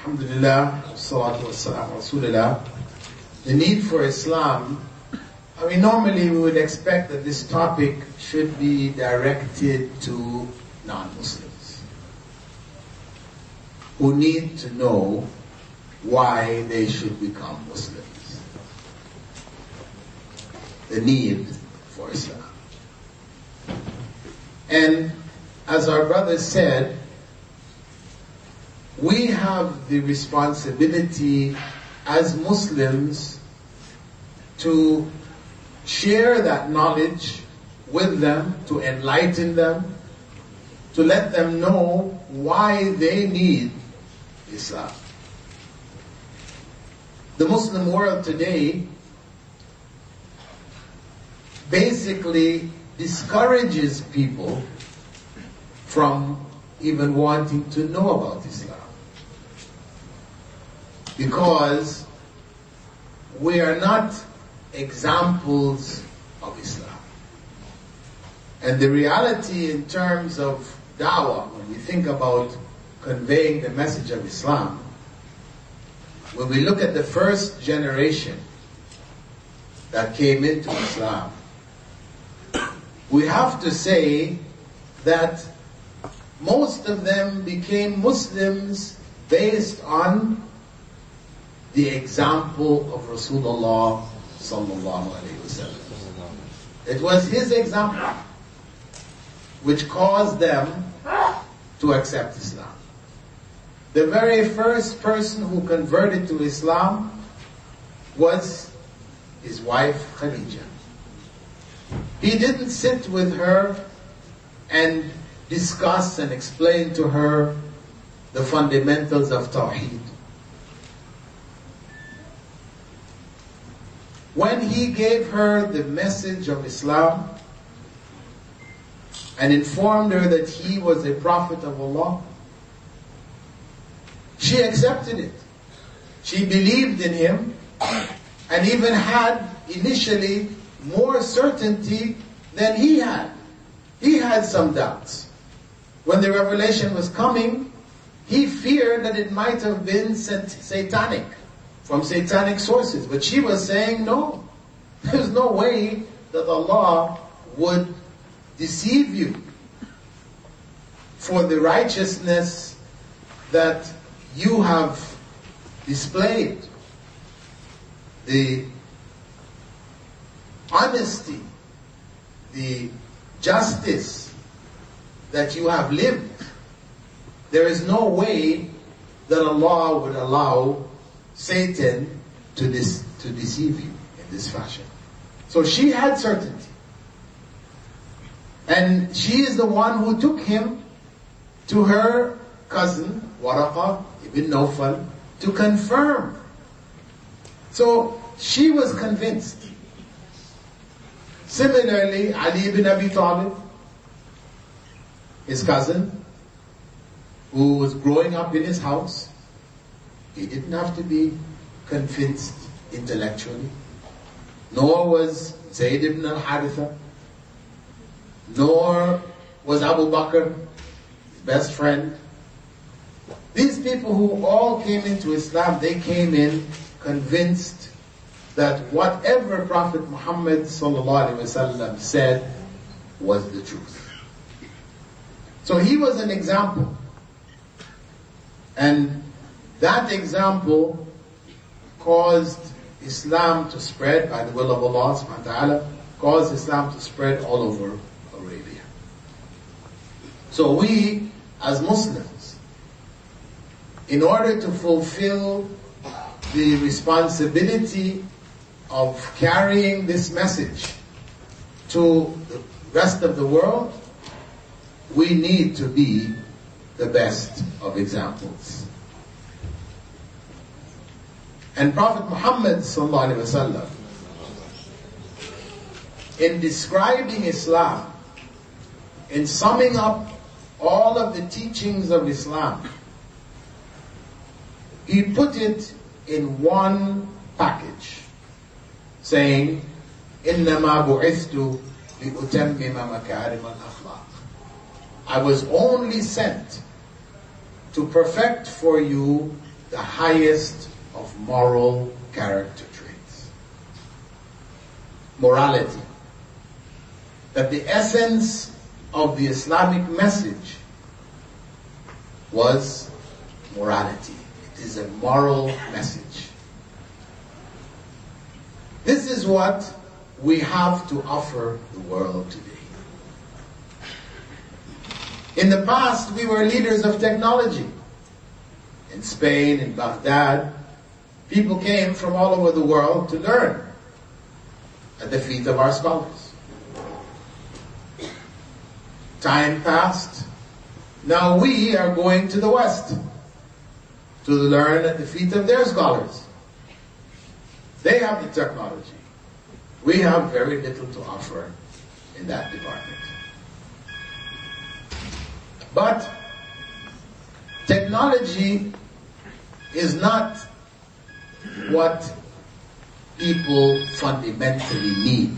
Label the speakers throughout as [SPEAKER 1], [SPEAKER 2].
[SPEAKER 1] Alhamdulillah, salatu wassalam, rasulullah. The need for Islam, I mean normally we would expect that this topic should be directed to non-Muslims who need to know why they should become Muslims. The need for Islam. And as our brother said, we have the responsibility as Muslims to share that knowledge with them, to enlighten them, to let them know why they need Islam. The Muslim world today basically discourages people from even wanting to know about Islam because we are not examples of Islam. And the reality in terms of dawah, when we think about conveying the message of Islam, when we look at the first generation that came into Islam, we have to say that most of them became Muslims based on the example of Rasulullah sallallahu alayhi wasallam. It was his example which caused them to accept Islam. The very first person who converted to Islam was his wife Khadija. He didn't sit with her and discuss and explain to her the fundamentals of Tawheed. When he gave her the message of Islam and informed her that he was a prophet of Allah, she accepted it. She believed in him and even had initially more certainty than he had. He had some doubts. When the revelation was coming, he feared that it might have been satanic from satanic sources. But she was saying, no, there's no way that Allah would deceive you for the righteousness that you have displayed, the honesty, the justice that you have lived. There is no way that Allah would allow Satan to, dis, to deceive you in this fashion. So she had certainty. And she is the one who took him to her cousin, Waraqa ibn Nawfal, to confirm. So she was convinced. Similarly, Ali ibn Abi Talib, his cousin, who was growing up in his house, he didn't have to be convinced intellectually. Nor was Zayd ibn al-Haritha. Nor was Abu Bakr, his best friend. These people who all came into Islam, they came in convinced that whatever Prophet Muhammad said was the truth. So he was an example. And that example caused Islam to spread by the will of Allah subhanahu wa ta'ala, caused Islam to spread all over Arabia. So we, as Muslims, in order to fulfill the responsibility of carrying this message to the rest of the world, we need to be the best of examples. And Prophet Muhammad sallallahu in describing Islam, in summing up all of the teachings of Islam, he put it in one package, saying, إِنَّمَا بُعِثْتُ لِأُتَمِّمَ مَكَارِمَ الْأَخْلَاقِ I was only sent to perfect for you the highest of moral character traits. Morality. That the essence of the Islamic message was morality. It is a moral message. This is what we have to offer the world today. In the past, we were leaders of technology. In Spain, in Baghdad, people came from all over the world to learn at the feet of our scholars. Time passed. Now we are going to the West to learn at the feet of their scholars. They have the technology. We have very little to offer in that department. But technology is not what people fundamentally need.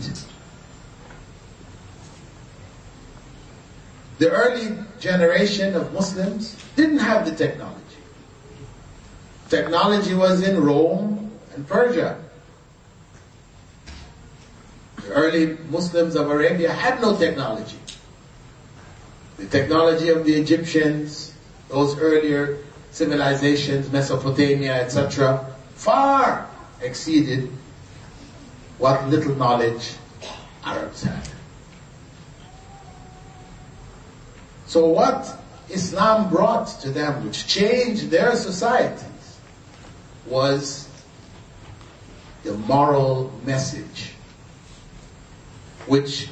[SPEAKER 1] The early generation of Muslims didn't have the technology. Technology was in Rome and Persia. The early Muslims of Arabia had no technology. The technology of the Egyptians, those earlier civilizations, Mesopotamia, etc., far exceeded what little knowledge Arabs had. So what Islam brought to them, which changed their societies, was the moral message, which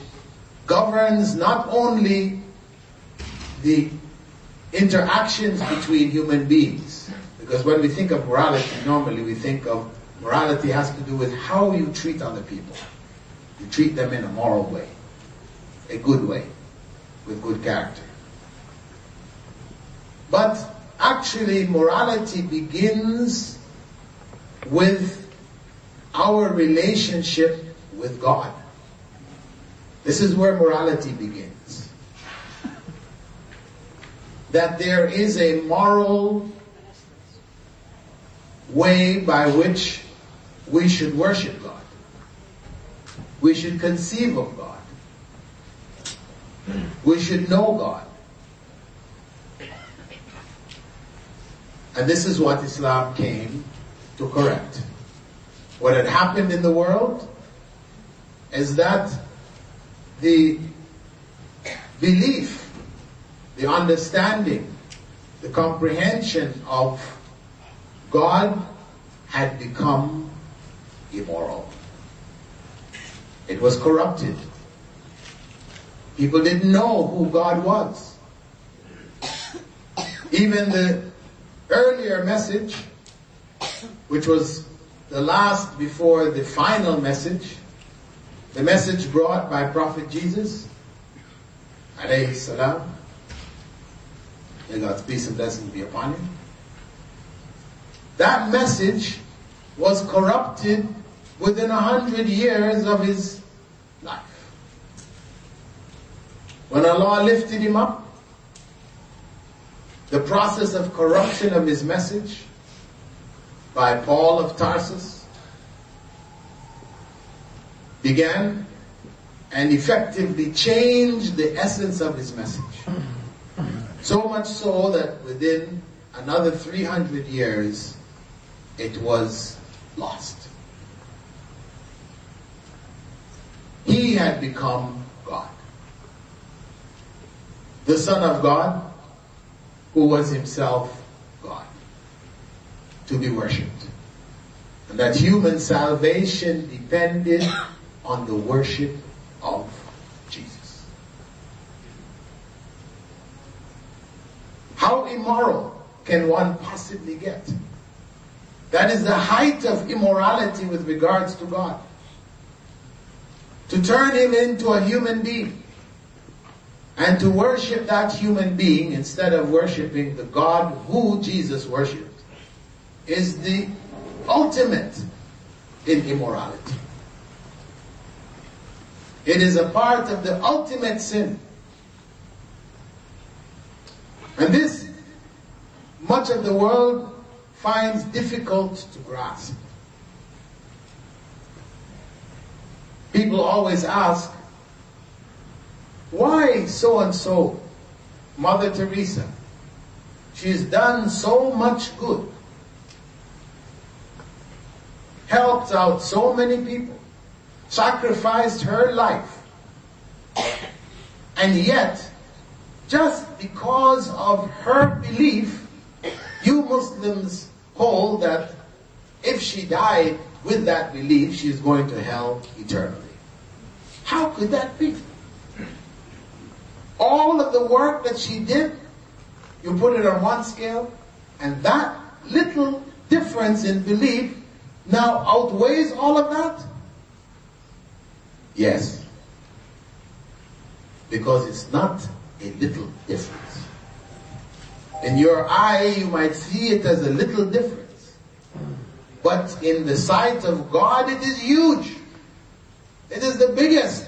[SPEAKER 1] governs not only the interactions between human beings. Because when we think of morality, normally we think of morality has to do with how you treat other people. You treat them in a moral way, a good way, with good character. But actually, morality begins with our relationship with God. This is where morality begins that there is a moral way by which we should worship God. We should conceive of God. We should know God. And this is what Islam came to correct. What had happened in the world is that the belief the understanding, the comprehension of God had become immoral. It was corrupted. People didn't know who God was. Even the earlier message, which was the last before the final message, the message brought by Prophet Jesus, alayhi salam, May God's peace and blessings be upon him. That message was corrupted within a hundred years of his life. When Allah lifted him up, the process of corruption of his message by Paul of Tarsus began and effectively changed the essence of his message. So much so that within another 300 years, it was lost. He had become God. The Son of God, who was himself God, to be worshipped. And that human salvation depended on the worship of Jesus. How immoral can one possibly get? That is the height of immorality with regards to God. To turn him into a human being and to worship that human being instead of worshiping the God who Jesus worshipped is the ultimate in immorality. It is a part of the ultimate sin. And this, much of the world finds difficult to grasp. People always ask, why so and so, Mother Teresa? She's done so much good, helped out so many people, sacrificed her life, and yet, just because of her belief, you Muslims hold that if she died with that belief, she's going to hell eternally. How could that be? All of the work that she did, you put it on one scale, and that little difference in belief now outweighs all of that? Yes. Because it's not a little difference. In your eye, you might see it as a little difference. But in the sight of God, it is huge. It is the biggest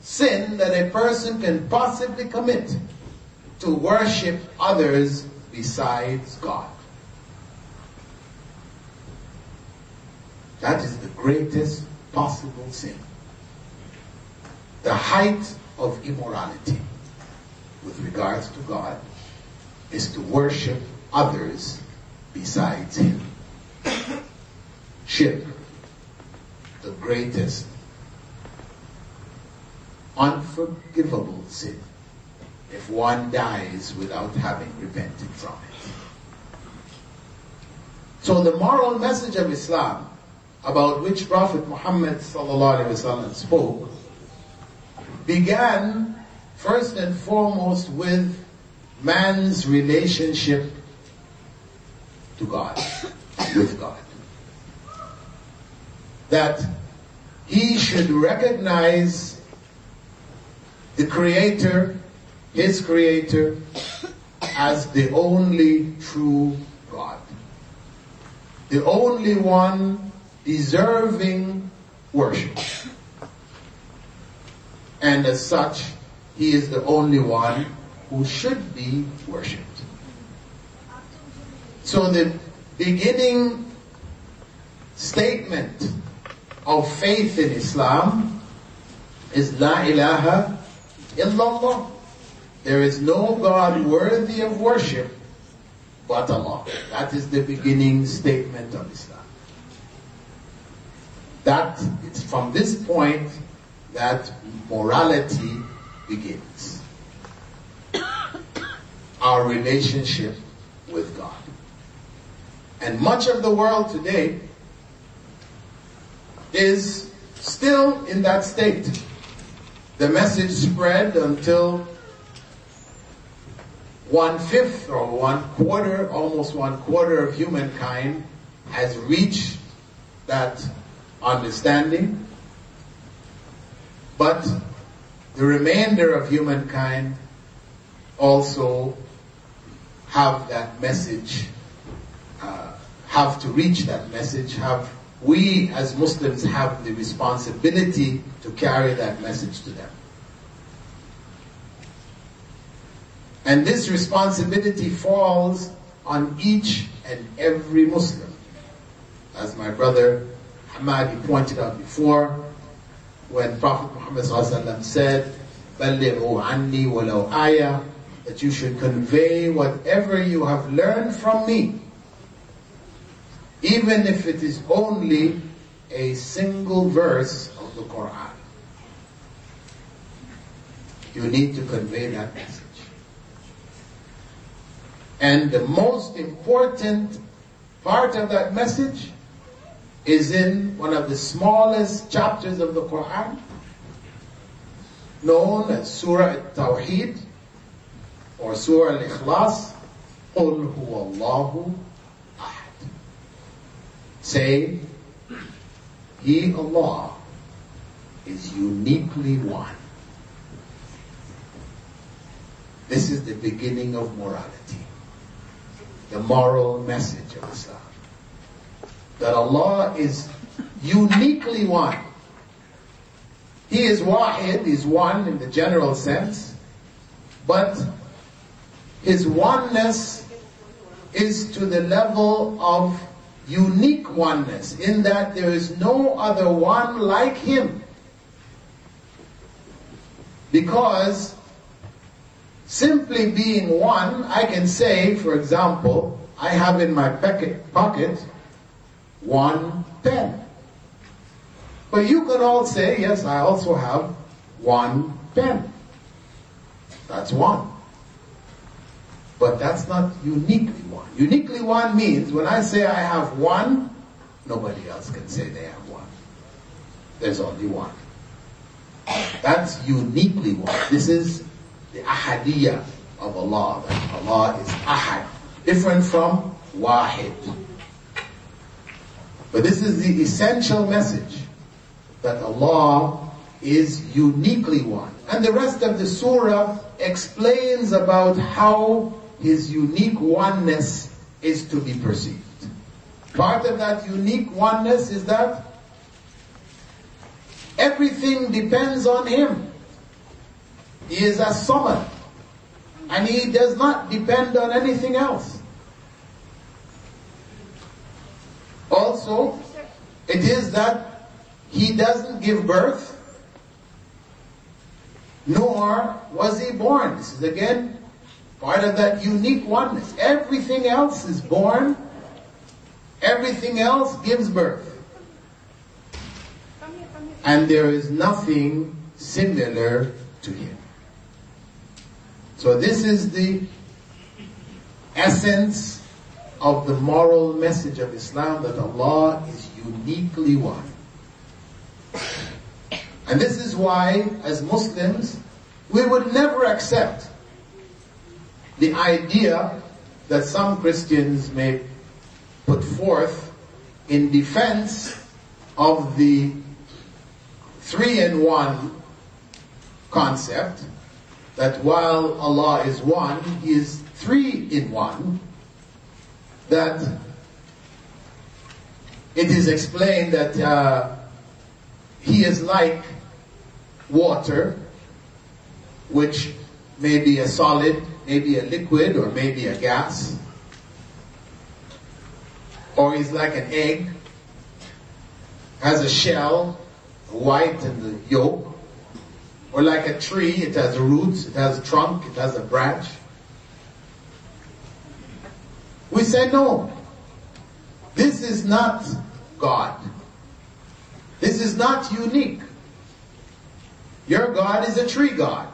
[SPEAKER 1] sin that a person can possibly commit to worship others besides God. That is the greatest possible sin. The height of immorality with regards to God is to worship others besides Him. Shirk, the greatest unforgivable sin if one dies without having repented from it. So the moral message of Islam about which Prophet Muhammad spoke began first and foremost with man's relationship to God, with God. That he should recognize the Creator, His Creator, as the only true God. The only one deserving worship. And as such, He is the only one who should be worshipped. So the beginning statement of faith in Islam is La ilaha illallah. There is no God worthy of worship but Allah. That is the beginning statement of Islam. That it's from this point that morality begins. Our relationship with God. And much of the world today is still in that state. The message spread until one fifth or one quarter, almost one quarter of humankind has reached that understanding. But the remainder of humankind also have that message, uh, have to reach that message, have we as Muslims have the responsibility to carry that message to them. And this responsibility falls on each and every Muslim. As my brother Hamadi pointed out before, when Prophet Muhammad said, بَلِّغُوا عَنِّي وَلَوْ آيَةً that you should convey whatever you have learned from me even if it is only a single verse of the Quran. You need to convey that message. And the most important part of that message is in one of the smallest chapters of the Quran, known as Surah Al-Tawheed, or Surah Al-Ikhlas, قُلْ هُوَ اللَّهُ Say, He, Allah, is uniquely one. This is the beginning of morality. The moral message of Islam. That Allah is uniquely one. He is wahid, is one in the general sense, but his oneness is to the level of unique oneness, in that there is no other one like him. Because simply being one, I can say, for example, I have in my pocket one pen. But you could all say, yes, I also have one pen. That's one. But that's not uniquely one. Uniquely one means when I say I have one, nobody else can say they have one. There's only one. That's uniquely one. This is the ahadiyah of Allah. That Allah is ahad. Different from wahid. But this is the essential message that Allah is uniquely one. And the rest of the surah explains about how his unique oneness is to be perceived. Part of that unique oneness is that everything depends on him. He is a samad. And he does not depend on anything else. Also, it is that he doesn't give birth, nor was he born. This is again part of that unique oneness. Everything else is born, everything else gives birth. And there is nothing similar to him. So this is the essence of the moral message of Islam that Allah is uniquely one. And this is why, as Muslims, we would never accept the idea that some Christians may put forth in defense of the three in one concept that while Allah is one, He is three in one, that it is explained that uh, He is like water, which may be a solid, maybe a liquid, or maybe a gas. Or is like an egg, has a shell, white and the yolk. Or like a tree, it has roots, it has a trunk, it has a branch. We say no. This is not God. This is not unique. Your God is a tree God.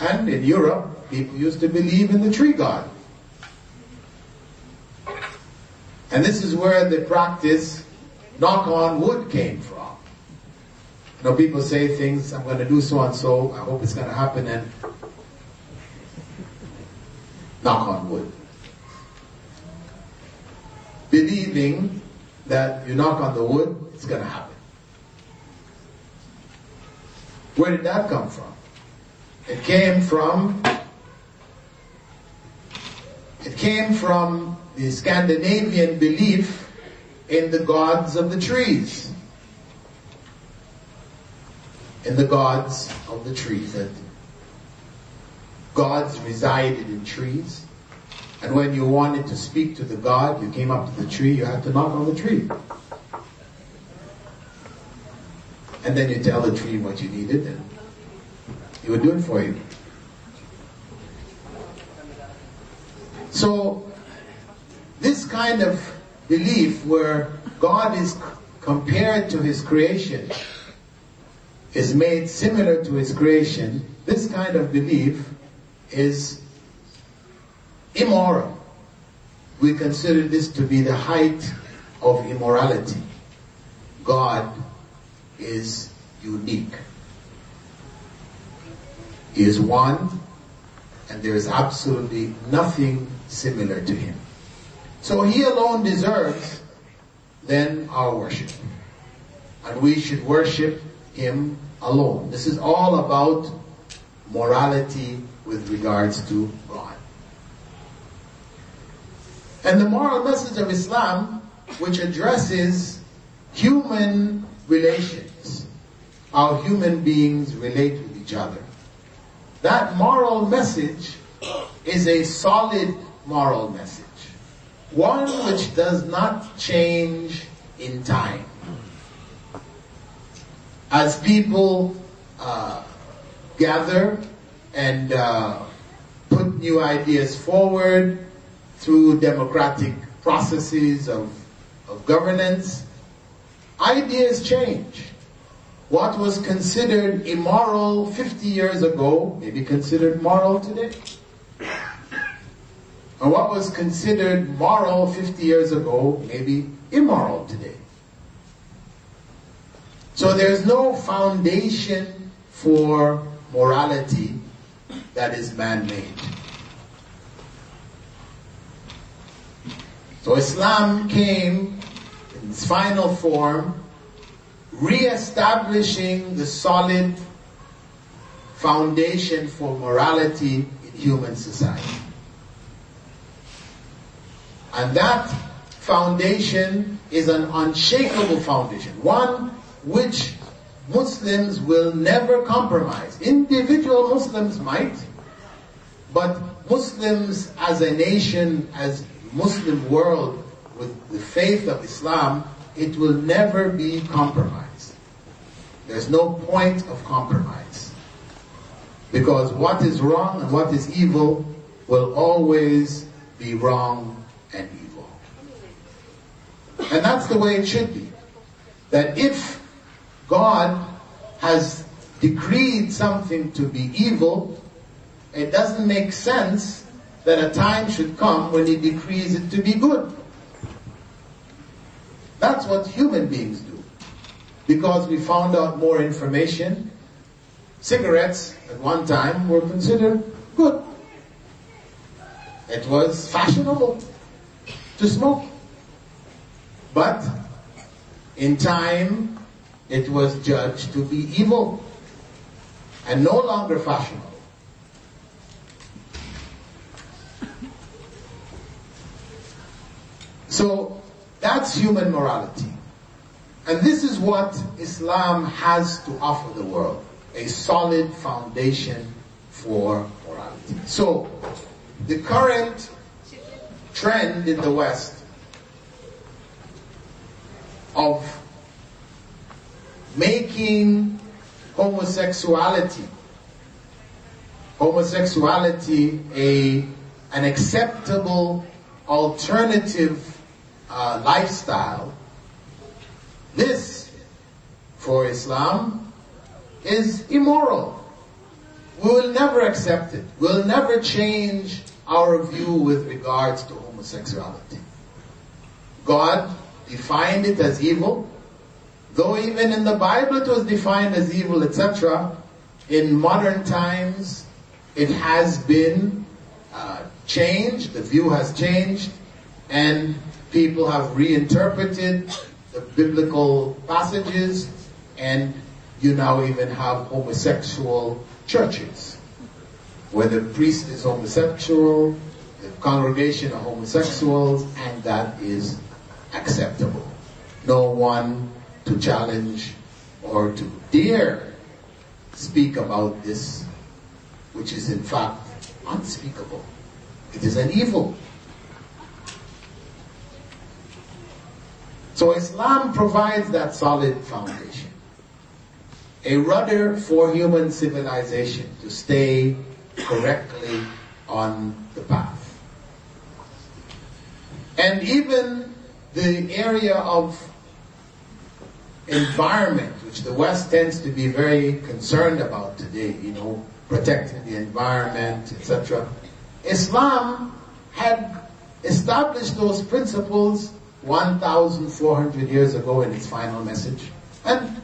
[SPEAKER 1] And in Europe, people used to believe in the tree God. And this is where the practice knock on wood came from. You know, people say things, I'm going to do so and so, I hope it's going to happen, and knock on wood. Believing that you knock on the wood, it's going to happen. Where did that come from? It came from it came from the Scandinavian belief in the gods of the trees in the gods of the trees. That gods resided in trees. And when you wanted to speak to the god, you came up to the tree, you had to knock on the tree. And then you tell the tree what you needed, and he would do it for you. So, this kind of belief where God is compared to his creation is made similar to his creation, this kind of belief is immoral. We consider this to be the height of immorality. God is unique. Is one, and there is absolutely nothing similar to him. So he alone deserves then our worship. And we should worship him alone. This is all about morality with regards to God. And the moral message of Islam, which addresses human relations, how human beings relate with each other. That moral message is a solid moral message. One which does not change in time. As people uh, gather and uh, put new ideas forward through democratic processes of, of governance, ideas change. What was considered immoral 50 years ago may be considered moral today. And what was considered moral 50 years ago may be immoral today. So there's no foundation for morality that is man-made. So Islam came in its final form, re-establishing the solid foundation for morality in human society. And that foundation is an unshakable foundation, one which Muslims will never compromise. Individual Muslims might, but Muslims as a nation, as Muslim world with the faith of Islam, it will never be compromised. There's no point of compromise. Because what is wrong and what is evil will always be wrong and evil. And that's the way it should be. That if God has decreed something to be evil, it doesn't make sense that a time should come when he decrees it to be good. That's what human beings do. Because we found out more information, cigarettes at one time were considered good. It was fashionable to smoke. But in time, it was judged to be evil and no longer fashionable. So that's human morality. And this is what Islam has to offer the world. A solid foundation for morality. So, the current trend in the West of making homosexuality homosexuality a an acceptable alternative uh, lifestyle this for Islam is immoral. We will never accept it. We'll never change our view with regards to homosexuality. God defined it as evil. Though even in the Bible it was defined as evil, etc., in modern times it has been uh, changed, the view has changed, and people have reinterpreted biblical passages, and you now even have homosexual churches, where the priest is homosexual, the congregation are homosexuals, and that is acceptable. No one to challenge or to dare speak about this, which is in fact unspeakable. It is an evil. So Islam provides that solid foundation. A rudder for human civilization to stay correctly on the path. And even the area of environment, which the West tends to be very concerned about today, you know, protecting the environment, etc. Islam had established those principles 1,400 years ago in its final message. And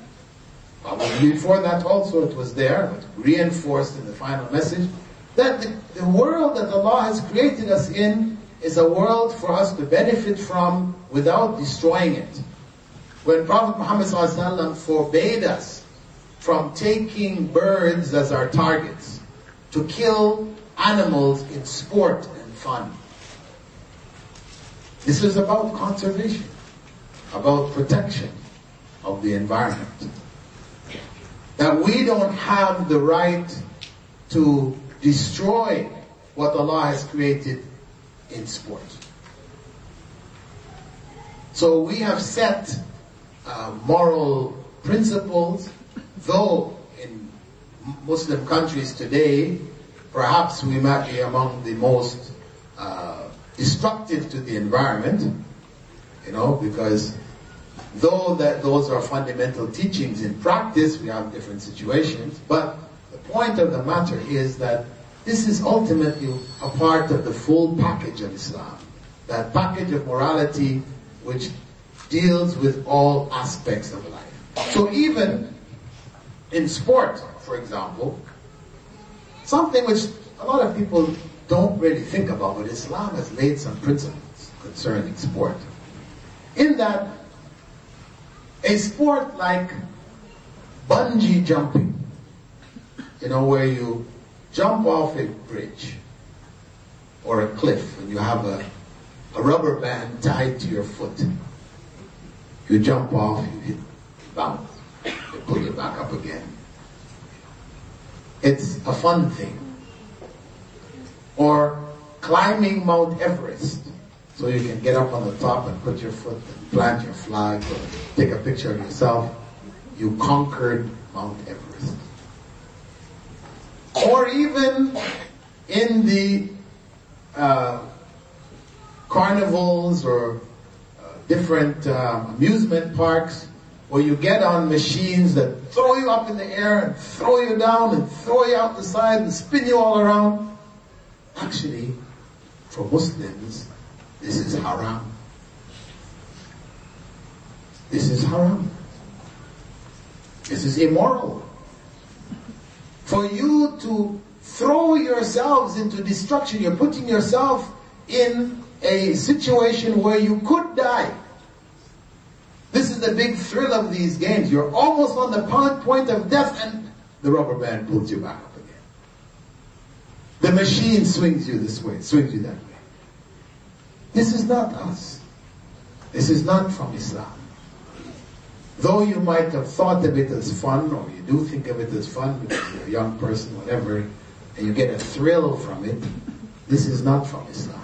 [SPEAKER 1] probably before that also it was there, but reinforced in the final message, that the, the world that Allah has created us in is a world for us to benefit from without destroying it when Prophet Muhammad forbade us from taking birds as our targets, to kill animals in sport and fun. This is about conservation, about protection of the environment. That we don't have the right to destroy what Allah has created in sport. So we have set uh, moral principles, though in Muslim countries today, perhaps we might be among the most uh, destructive to the environment, you know, because though that those are fundamental teachings in practice, we have different situations, but the point of the matter is that this is ultimately a part of the full package of Islam. That package of morality which deals with all aspects of life. So even in sport, for example, something which a lot of people don't really think about, but Islam has laid some principles concerning sport. In that, a sport like bungee jumping, you know, where you jump off a bridge or a cliff and you have a, a rubber band tied to your foot. You jump off, you hit, bounce, they pull you back up again. It's a fun thing. Or climbing Mount Everest. So you can get up on the top and put your foot and plant your flag or take a picture of yourself. You conquered Mount Everest. Or even in the uh, carnivals or uh, different uh, amusement parks where you get on machines that throw you up in the air and throw you down and throw you out the side and spin you all around. Actually, for Muslims, this is haram. This is haram. This is immoral. For you to throw yourselves into destruction, you're putting yourself in a situation where you could die. This is the big thrill of these games. You're almost on the point of death and the rubber band pulls you back. The machine swings you this way, swings you that way. This is not us. This is not from Islam. Though you might have thought of it as fun, or you do think of it as fun because you're a young person, whatever, and you get a thrill from it, this is not from Islam.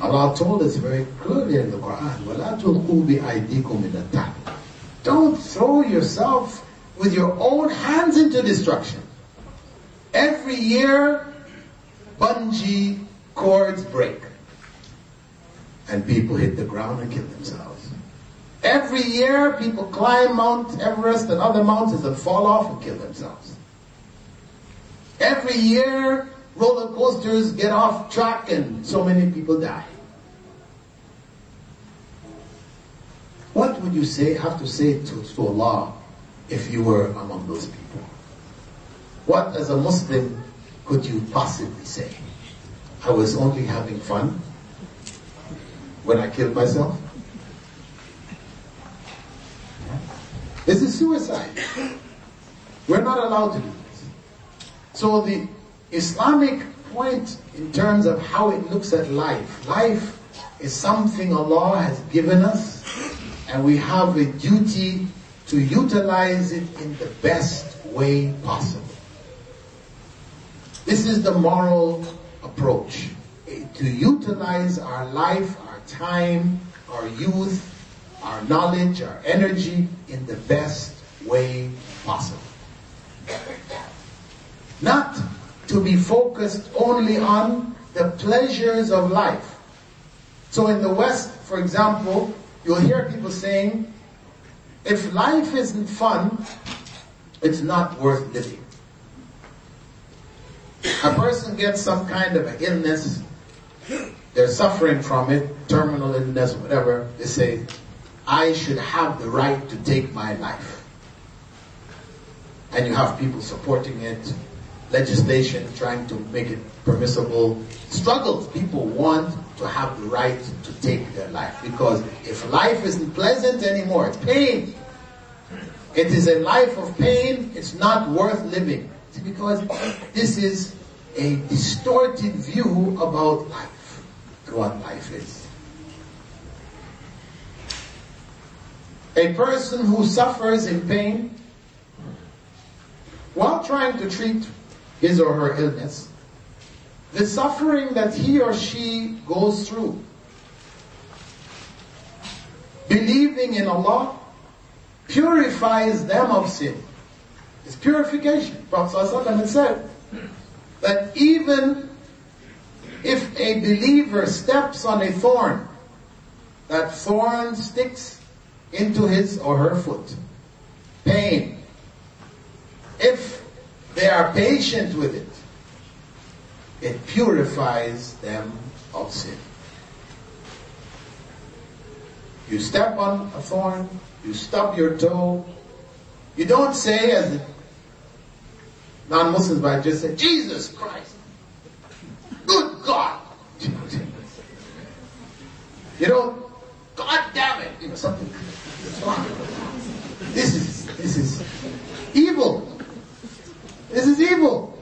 [SPEAKER 1] Allah told us very clearly in the Quran, وَلَا تُلْقُوا بِأَيْدِيكُمْ إِلَى التَّعْبِ Don't throw yourself with your own hands into destruction. Every year, bungee cords break. And people hit the ground and kill themselves. Every year, people climb Mount Everest and other mountains and fall off and kill themselves. Every year, roller coasters get off track and so many people die. What would you say, have to say to, to Allah if you were among those people? What as a Muslim could you possibly say? I was only having fun when I killed myself? This is suicide. We're not allowed to do this. So the Islamic point in terms of how it looks at life, life is something Allah has given us and we have a duty to utilize it in the best way possible. This is the moral approach. To utilize our life, our time, our youth, our knowledge, our energy in the best way possible. Not to be focused only on the pleasures of life. So in the West, for example, you'll hear people saying, if life isn't fun, it's not worth living. A person gets some kind of illness, they're suffering from it, terminal illness, whatever, they say, I should have the right to take my life. And you have people supporting it, legislation trying to make it permissible, struggles. People want to have the right to take their life because if life isn't pleasant anymore, it's pain. It is a life of pain, it's not worth living. See, because this is a distorted view about life and what life is. A person who suffers in pain while trying to treat his or her illness the suffering that he or she goes through. Believing in Allah purifies them of sin. It's purification. Prophet said that even if a believer steps on a thorn, that thorn sticks into his or her foot. Pain. If they are patient with it, it purifies them of sin. You step on a thorn, you stub your toe, you don't say as non-Muslims might just say, Jesus Christ, good God. You know, God damn it, you know, something. This is, this is evil. This is evil.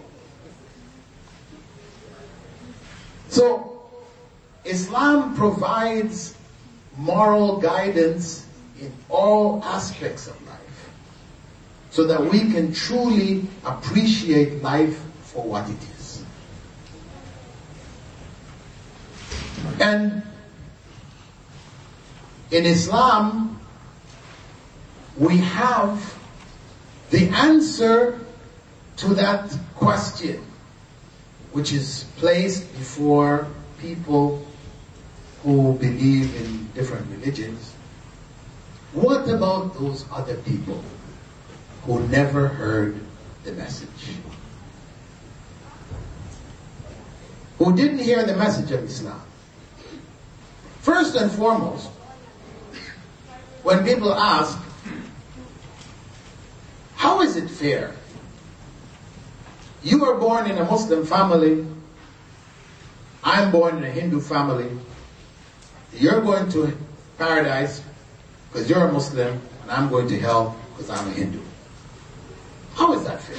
[SPEAKER 1] So, Islam provides moral guidance in all aspects of life so that we can truly appreciate life for what it is. And in Islam, we have the answer to that question, which is placed before people who believe in different religions. What about those other people who never heard the message? Who didn't hear the message of Islam? First and foremost, when people ask, how is it fair? You are born in a Muslim family. I'm born in a Hindu family. You're going to paradise because you're a Muslim, and I'm going to hell because I'm a Hindu. How is that fair?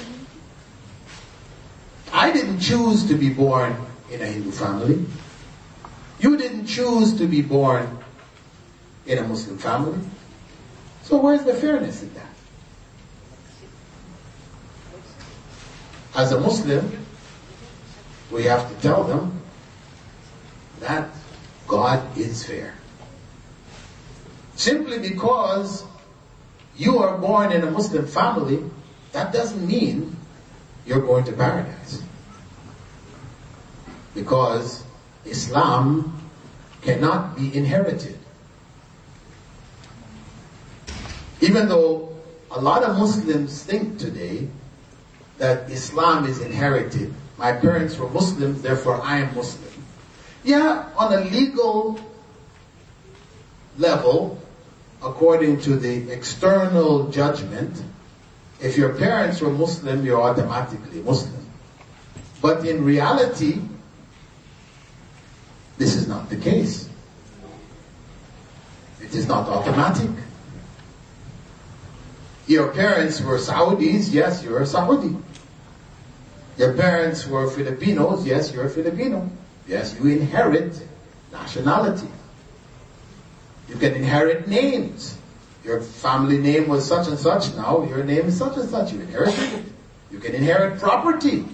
[SPEAKER 1] I didn't choose to be born in a Hindu family. You didn't choose to be born in a Muslim family. So where's the fairness in that? As a Muslim, we have to tell them that God is fair. Simply because you are born in a Muslim family, that doesn't mean you're going to paradise. Because Islam cannot be inherited. Even though a lot of Muslims think today that Islam is inherited. My parents were Muslims, therefore I am Muslim. Yeah, on a legal level, according to the external judgment, if your parents were Muslim, you're automatically Muslim. But in reality, this is not the case. It is not automatic. Your parents were Saudis, yes, you're a Saudi. Your parents were Filipinos, yes, you're a Filipino. Yes, you inherit nationality. You can inherit names. Your family name was such and such, now your name is such and such. You inherited it. You can inherit property.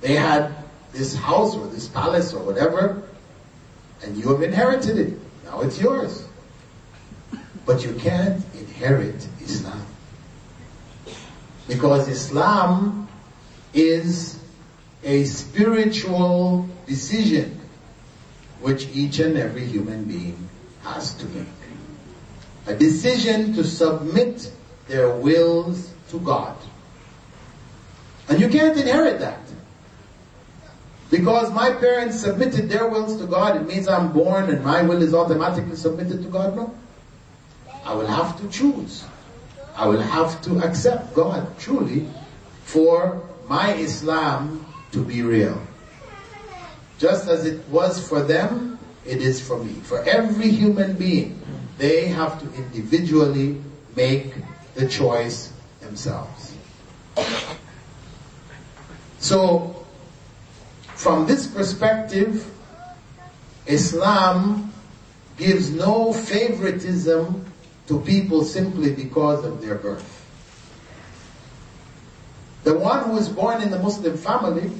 [SPEAKER 1] They had this house or this palace or whatever, and you have inherited it. Now it's yours. But you can't inherit Islam. Because Islam is a spiritual decision which each and every human being has to make. A decision to submit their wills to God. And you can't inherit that. Because my parents submitted their wills to God, it means I'm born and my will is automatically submitted to God? No. I will have to choose. I will have to accept God truly for my Islam to be real. Just as it was for them, it is for me. For every human being, they have to individually make the choice themselves. So, from this perspective, Islam gives no favoritism to people simply because of their birth. The one who is born in the Muslim family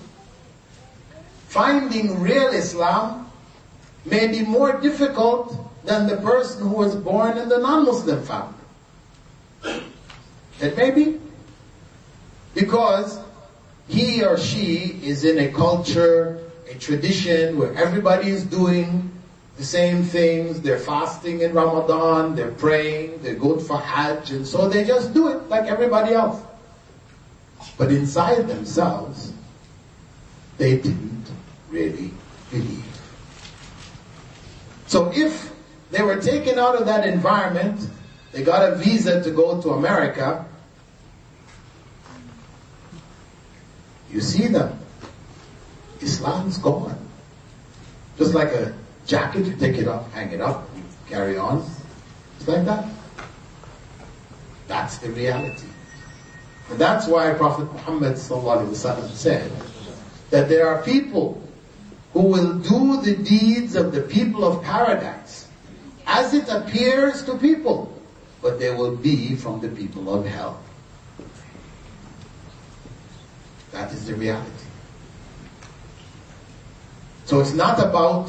[SPEAKER 1] finding real Islam may be more difficult than the person who was born in the non-Muslim family. It may be. Because he or she is in a culture, a tradition where everybody is doing the same things. They're fasting in Ramadan, they're praying, they're go for Hajj, and so they just do it like everybody else. But inside themselves, they didn't really believe. So if they were taken out of that environment, they got a visa to go to America, you see them. Islam's gone. Just like a jacket, you take it up, hang it up, you carry on. It's like that. That's the reality. And that's why Prophet Muhammad said that there are people who will do the deeds of the people of paradise as it appears to people, but they will be from the people of hell. That is the reality. So it's not about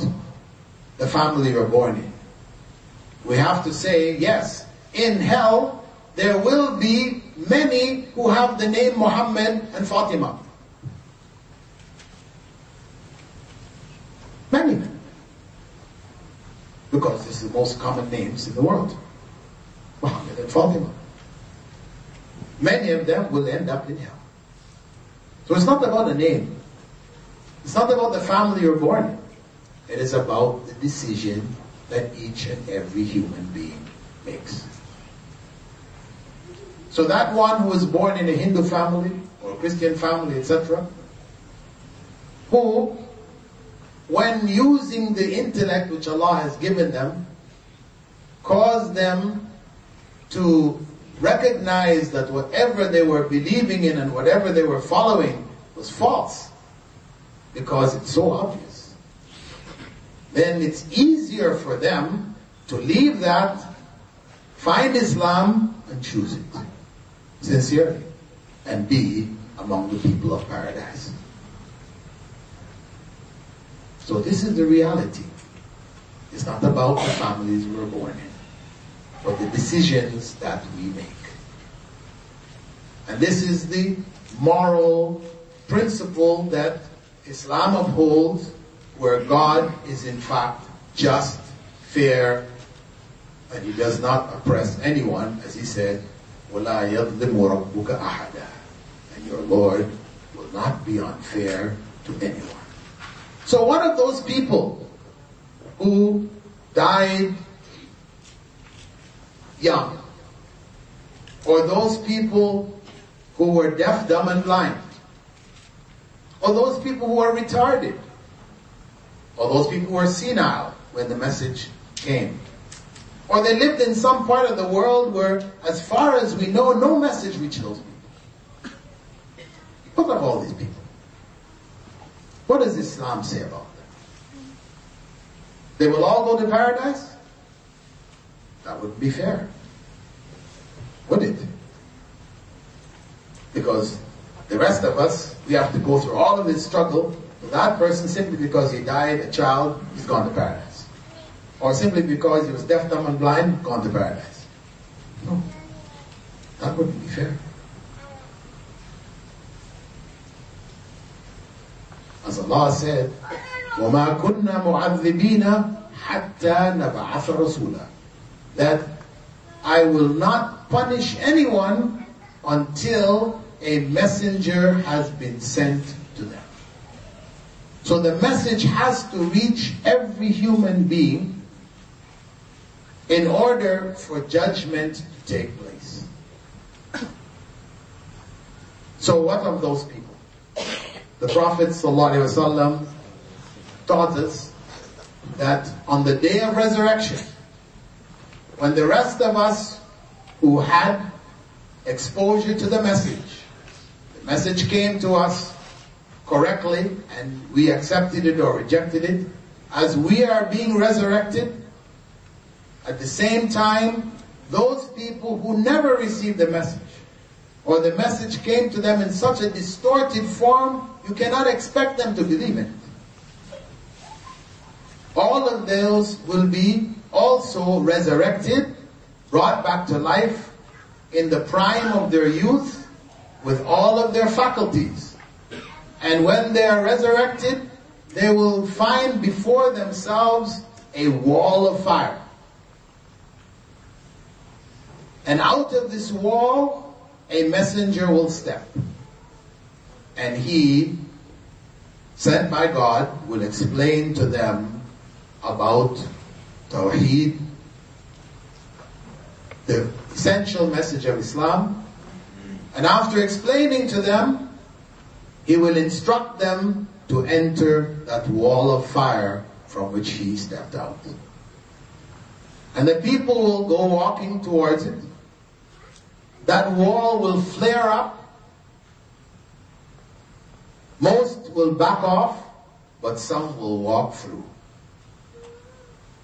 [SPEAKER 1] the family you're born in. We have to say, yes, in hell, there will be many who have the name Muhammad and Fatima. Many. Because this is the most common names in the world. Muhammad and Fatima. Many of them will end up in hell. So it's not about the name. It's not about the family you're born in. It is about the decision that each and every human being makes. So that one who was born in a Hindu family or a Christian family, etc., who, when using the intellect which Allah has given them, caused them to recognize that whatever they were believing in and whatever they were following was false because it's so obvious. Then it's easier for them to leave that, find Islam, and choose it sincerely and be among the people of paradise. So this is the reality. It's not about the families we were born in, but the decisions that we make. And this is the moral principle that Islam upholds where God is in fact just, fair, and he does not oppress anyone, as he said, وَلَا يَظْلِمُ رَبُّكَ أَحَدًا And your Lord will not be unfair to anyone. So one of those people who died young, or those people who were deaf, dumb, and blind, or those people who are retarded, or those people who are senile when the message came, or they lived in some part of the world where, as far as we know, no message reached those people. Look at all these people. What does Islam say about that? They will all go to paradise? That wouldn't be fair. Would it? Because the rest of us, we have to go through all of this struggle. That person, simply because he died a child, he's gone to paradise or simply because he was deaf, dumb, and blind, gone to paradise. No. That wouldn't be fair. As Allah said, وَمَا كُنَّا مُعَذِّبِينَ حَتَّى نَبْعَثَ رَسُولًا That I will not punish anyone until a messenger has been sent to them. So the message has to reach every human being in order for judgment to take place. So what of those people? The Prophet ﷺ taught us that on the day of resurrection, when the rest of us who had exposure to the message, the message came to us correctly and we accepted it or rejected it, as we are being resurrected, at the same time, those people who never received the message, or the message came to them in such a distorted form, you cannot expect them to believe it. all of those will be also resurrected, brought back to life in the prime of their youth with all of their faculties. And when they are resurrected, they will find before themselves a wall of fire. And out of this wall, a messenger will step. And he, sent by God, will explain to them about Tawheed, the essential message of Islam. And after explaining to them, he will instruct them to enter that wall of fire from which he stepped out. And the people will go walking towards it. That wall will flare up. Most will back off, but some will walk through.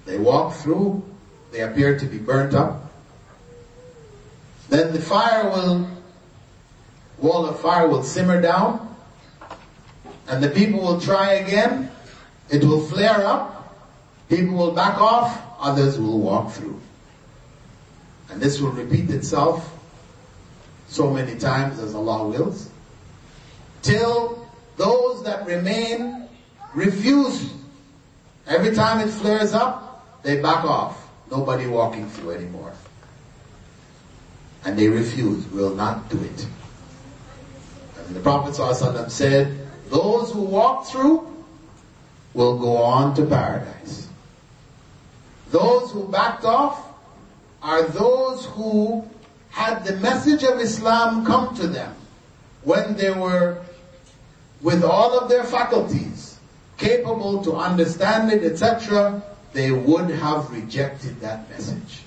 [SPEAKER 1] They walk through, they appear to be burnt up. Then the fire will, wall of fire will simmer down, and the people will try again. It will flare up, people will back off, others will walk through. And this will repeat itself so many times as Allah wills, till those that remain refuse. Every time it flares up, they back off. Nobody walking through anymore. And they refuse, will not do it. And the Prophet said, those who walk through will go on to paradise. Those who backed off are those who had the message of Islam come to them when they were with all of their faculties, capable to understand it, etc., they would have rejected that message.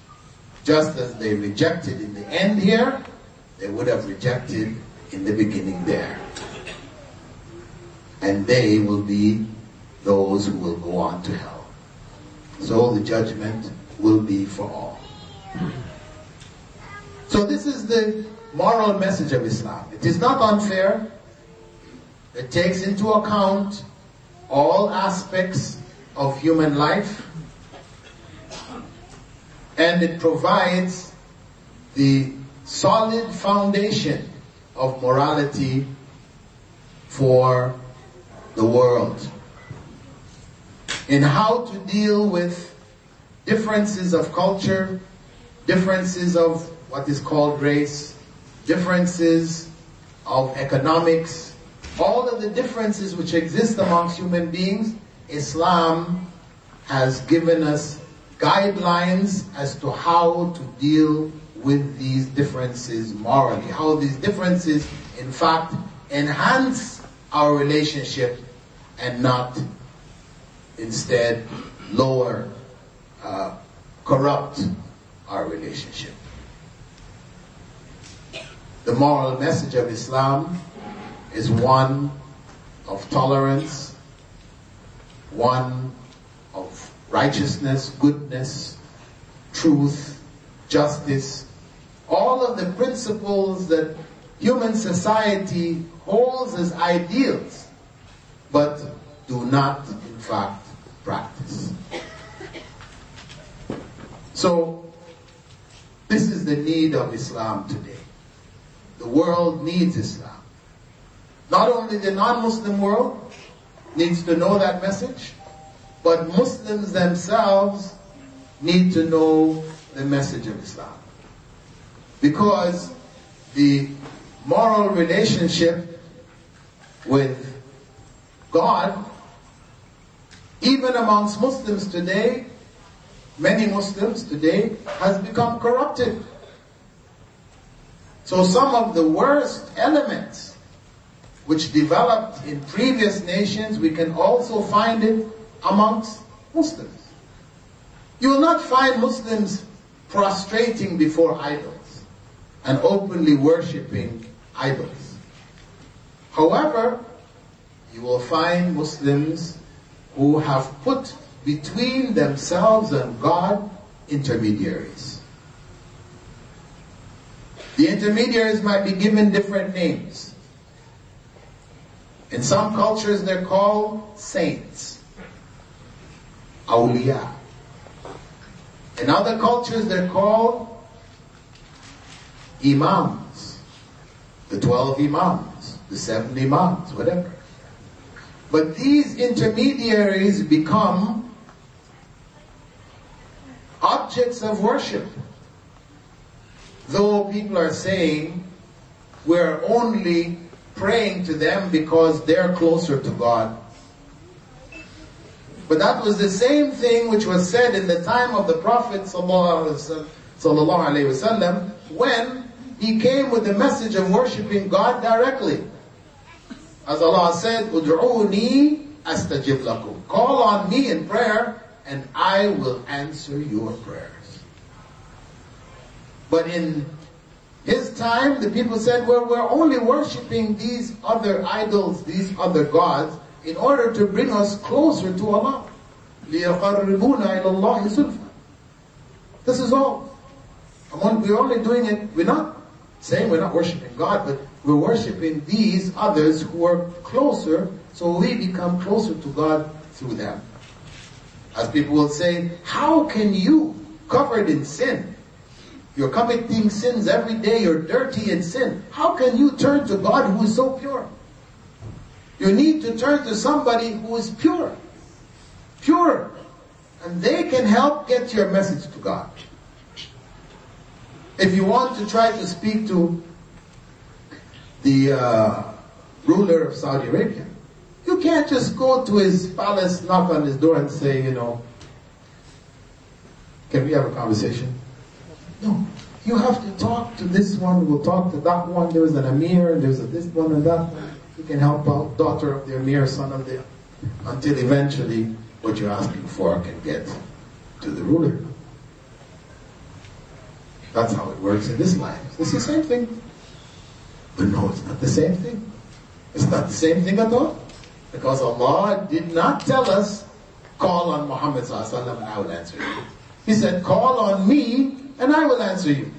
[SPEAKER 1] Just as they rejected in the end here, they would have rejected in the beginning there. And they will be those who will go on to hell. So the judgment will be for all. So this is the moral message of Islam. It is not unfair. It takes into account all aspects of human life and it provides the solid foundation of morality for the world. In how to deal with differences of culture, differences of what is called race, differences of economics, all of the differences which exist amongst human beings, Islam has given us guidelines as to how to deal with these differences morally. How these differences, in fact, enhance our relationship and not instead lower, uh, corrupt our relationship. The moral message of Islam is one of tolerance, one of righteousness, goodness, truth, justice, all of the principles that human society holds as ideals, but do not, in fact, practice. So, this is the need of Islam today. The world needs Islam. Not only the non-Muslim world needs to know that message, but Muslims themselves need to know the message of Islam. Because the moral relationship with God, even amongst Muslims today, many Muslims today, has become corrupted. So some of the worst elements which developed in previous nations, we can also find it amongst Muslims. You will not find Muslims prostrating before idols and openly worshipping idols. However, you will find Muslims who have put between themselves and God intermediaries. The intermediaries might be given different names. In some cultures they're called saints. awliya. In other cultures, they're called imams, the 12 imams, the seven imams, whatever. But these intermediaries become objects of worship. Though people are saying we're only praying to them because they're closer to God. But that was the same thing which was said in the time of the Prophet wasallam when he came with the message of worshipping God directly. As Allah said, "Ud'uni astajib lakum." Call on me in prayer, and I will answer your prayers. But in his time, the people said, well, we're only worshipping these other idols, these other gods, in order to bring us closer to Allah. This is all. We're only doing it, we're not saying we're not worshipping God, but we're worshipping these others who are closer, so we become closer to God through them. As people will say, how can you, covered in sin, you're committing sins every day, you're dirty in sin, how can you turn to God who is so pure? You need to turn to somebody who is pure. Pure. And they can help get your message to God. If you want to try to speak to the uh, ruler of Saudi Arabia, you can't just go to his palace, knock on his door and say, you know, can we have a conversation? No. You have to talk to this one, we'll talk to that one, there's an Amir, there's a this one and that one. You can help out, daughter of the Amir, son of the, until eventually what you're asking for can get to the ruler. That's how it works in this life. It's the same thing. But no, it's not the same thing. It's not the same thing at all. Because Allah did not tell us, call on Muhammad and I will answer you. He said, call on me and I will answer you.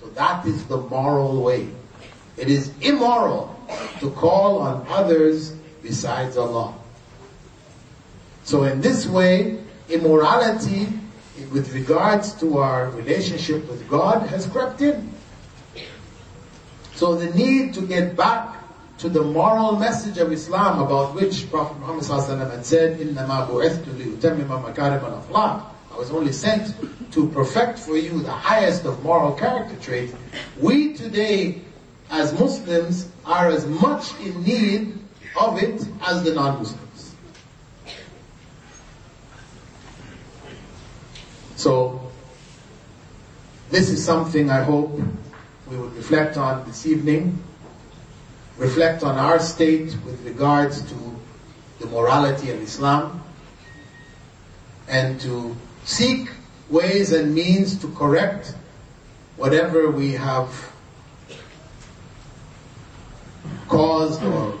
[SPEAKER 1] So that is the moral way. It is immoral to call on others besides Allah. So in this way, immorality with regards to our relationship with God has crept in. So the need to get back to the moral message of Islam about which Prophet Muhammad had said, إِنَّمَا بُعِثْتُ لِيُتَمِّمَ مَكَارِمَ الْأَخْلَاقِ I was only sent to perfect for you the highest of moral character traits. We today, as Muslims, are as much in need of it as the non-Muslims. So, this is something I hope we will reflect on this evening, reflect on our state with regards to the morality of Islam, and to seek ways and means to correct whatever we have caused or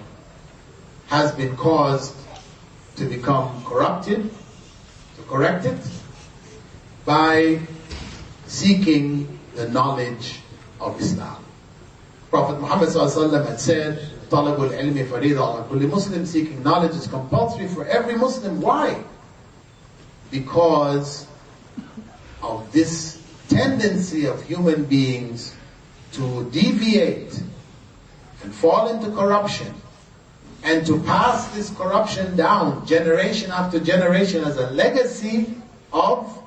[SPEAKER 1] has been caused to become corrupted, to correct it, by seeking the knowledge of Islam. Prophet Muhammad had said, Talabul ilmi farida ala kulli Muslim, seeking knowledge is compulsory for every Muslim. Why? Because of this tendency of human beings to deviate and fall into corruption and to pass this corruption down generation after generation as a legacy of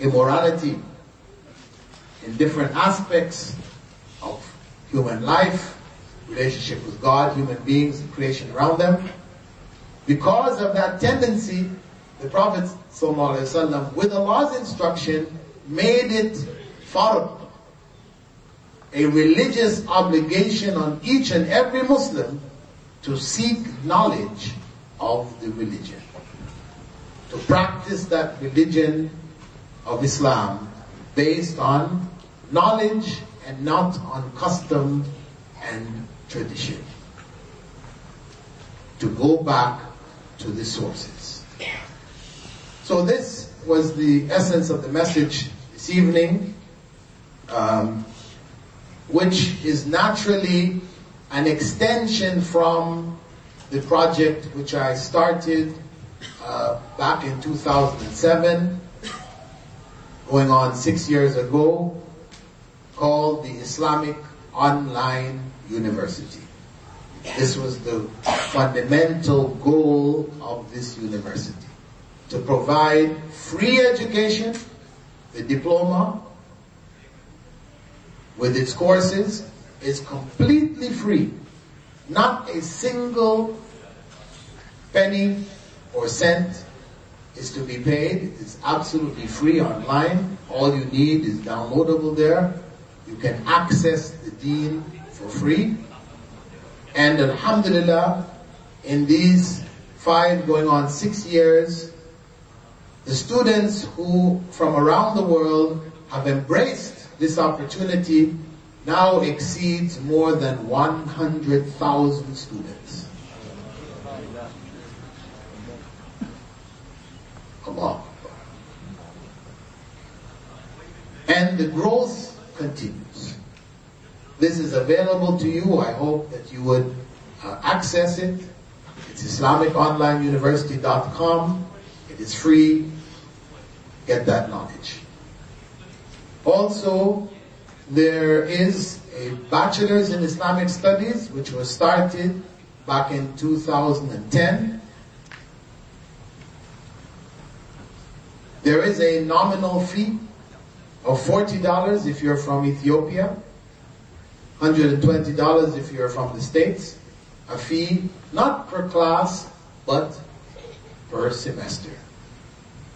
[SPEAKER 1] immorality in different aspects of human life, relationship with God, human beings, creation around them. Because of that tendency, the Prophet ﷺ, with Allah's instruction, made it fard, a religious obligation on each and every Muslim to seek knowledge of the religion. To practice that religion of Islam based on knowledge and not on custom and tradition. To go back to the sources. So this was the essence of the message this evening, um, which is naturally an extension from the project which I started uh, back in 2007, going on six years ago, called the Islamic Online University. This was the fundamental goal of this university, to provide free education, the diploma, with its courses, is completely free. Not a single penny or cent is to be paid. It's absolutely free online. All you need is downloadable there. You can access the deen for free. And Alhamdulillah, in these five going on six years, the students who from around the world have embraced this opportunity now exceeds more than 100,000 students. Allah. And the growth continues. This is available to you. I hope that you would uh, access it. It's IslamicOnlineUniversity.com. It is free. Get that knowledge. Also, there is a bachelor's in Islamic studies which was started back in 2010. There is a nominal fee of $40 if you're from Ethiopia, $120 if you're from the States, a fee not per class but per semester.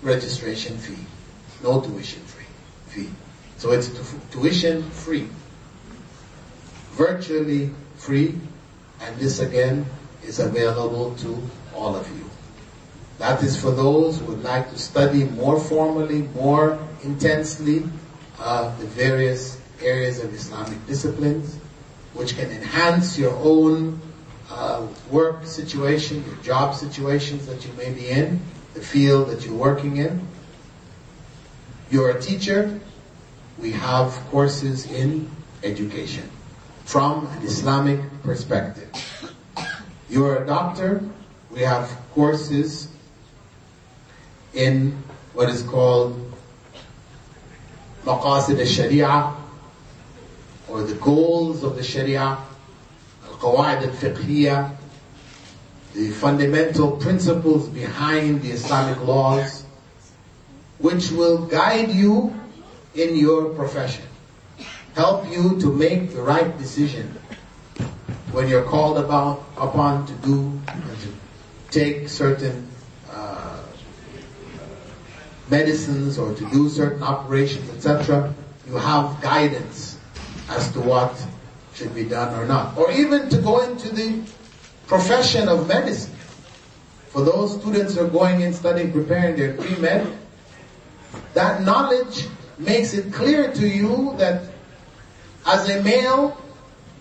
[SPEAKER 1] Registration fee, no tuition fee. fee. So it's tuition free, virtually free, and this again is available to all of you. That is for those who would like to study more formally, more intensely, uh, the various areas of Islamic disciplines, which can enhance your own uh, work situation, your job situations that you may be in, the field that you're working in. You're a teacher, we have courses in education from an Islamic perspective. You're a doctor, we have courses in what is called Maqasid al-Sharia or the goals of the Sharia, Al-Qawaid al-Fiqhiyya, the fundamental principles behind the Islamic laws, which will guide you in your profession. Help you to make the right decision when you're called about, upon to do and to take certain uh, medicines or to do certain operations, etc. You have guidance as to what should be done or not. Or even to go into the profession of medicine. For those students who are going in studying, preparing their pre-med, that knowledge makes it clear to you that as a male,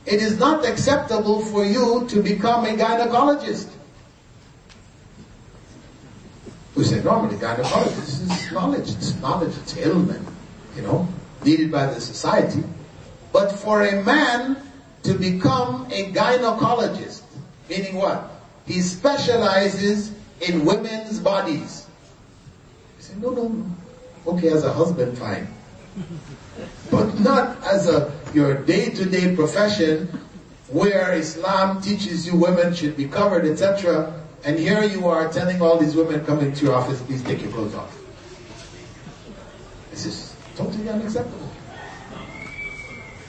[SPEAKER 1] it is not acceptable for you to become a gynecologist. We say normally gynecologist is knowledge, it's knowledge, it's ailment, you know, needed by the society. But for a man to become a gynecologist, meaning what? He specializes in women's bodies. You say, no, no, no. Okay, as a husband, fine. But not as a your day-to-day profession where Islam teaches you women should be covered, etc. And here you are telling all these women coming to your office, please take your clothes off. This is totally unacceptable.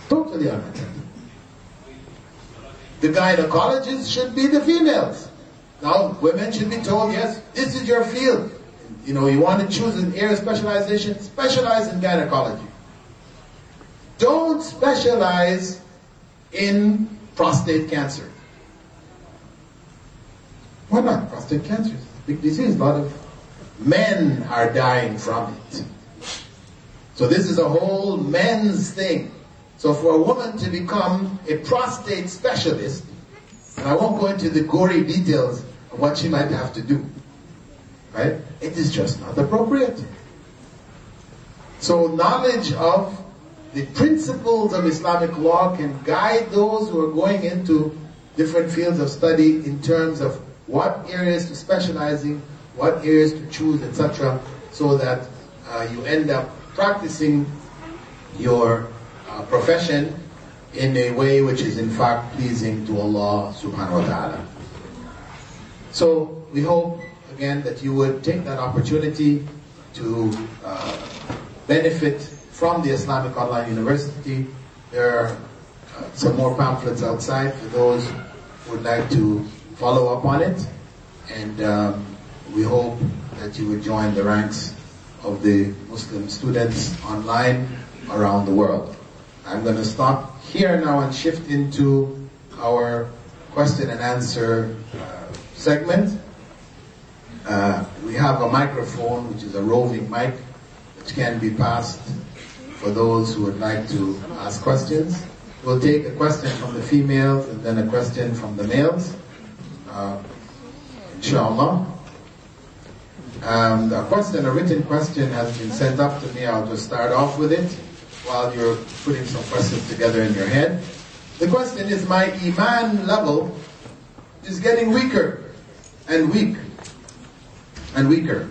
[SPEAKER 1] Totally unacceptable. The gynecologists should be the females. Now, women should be told, yes, this is your field. You know, you want to choose an area of specialization, specialize in gynecology. Don't specialize in prostate cancer. Why not? Prostate cancer is a big disease. A lot of men are dying from it. So this is a whole men's thing. So for a woman to become a prostate specialist, and I won't go into the gory details of what she might have to do, right? It is just not appropriate. So knowledge of the principles of Islamic law can guide those who are going into different fields of study in terms of what areas to specialize in, what areas to choose, etc., so that uh, you end up practicing your uh, profession in a way which is in fact pleasing to Allah subhanahu wa ta'ala. So we hope again that you would take that opportunity to uh, benefit from the Islamic Online University. There are uh, some more pamphlets outside for those who would like to follow up on it. And um, we hope that you would join the ranks of the Muslim students online around the world. I'm going to stop here now and shift into our question and answer uh, segment. Uh, we have a microphone, which is a roving mic, which can be passed for those who would like to ask questions. We'll take a question from the females and then a question from the males. Uh, inshallah. Um, a question, a written question has been sent up to me. I'll just start off with it while you're putting some questions together in your head. The question is, my iman level is getting weaker and weak and weaker.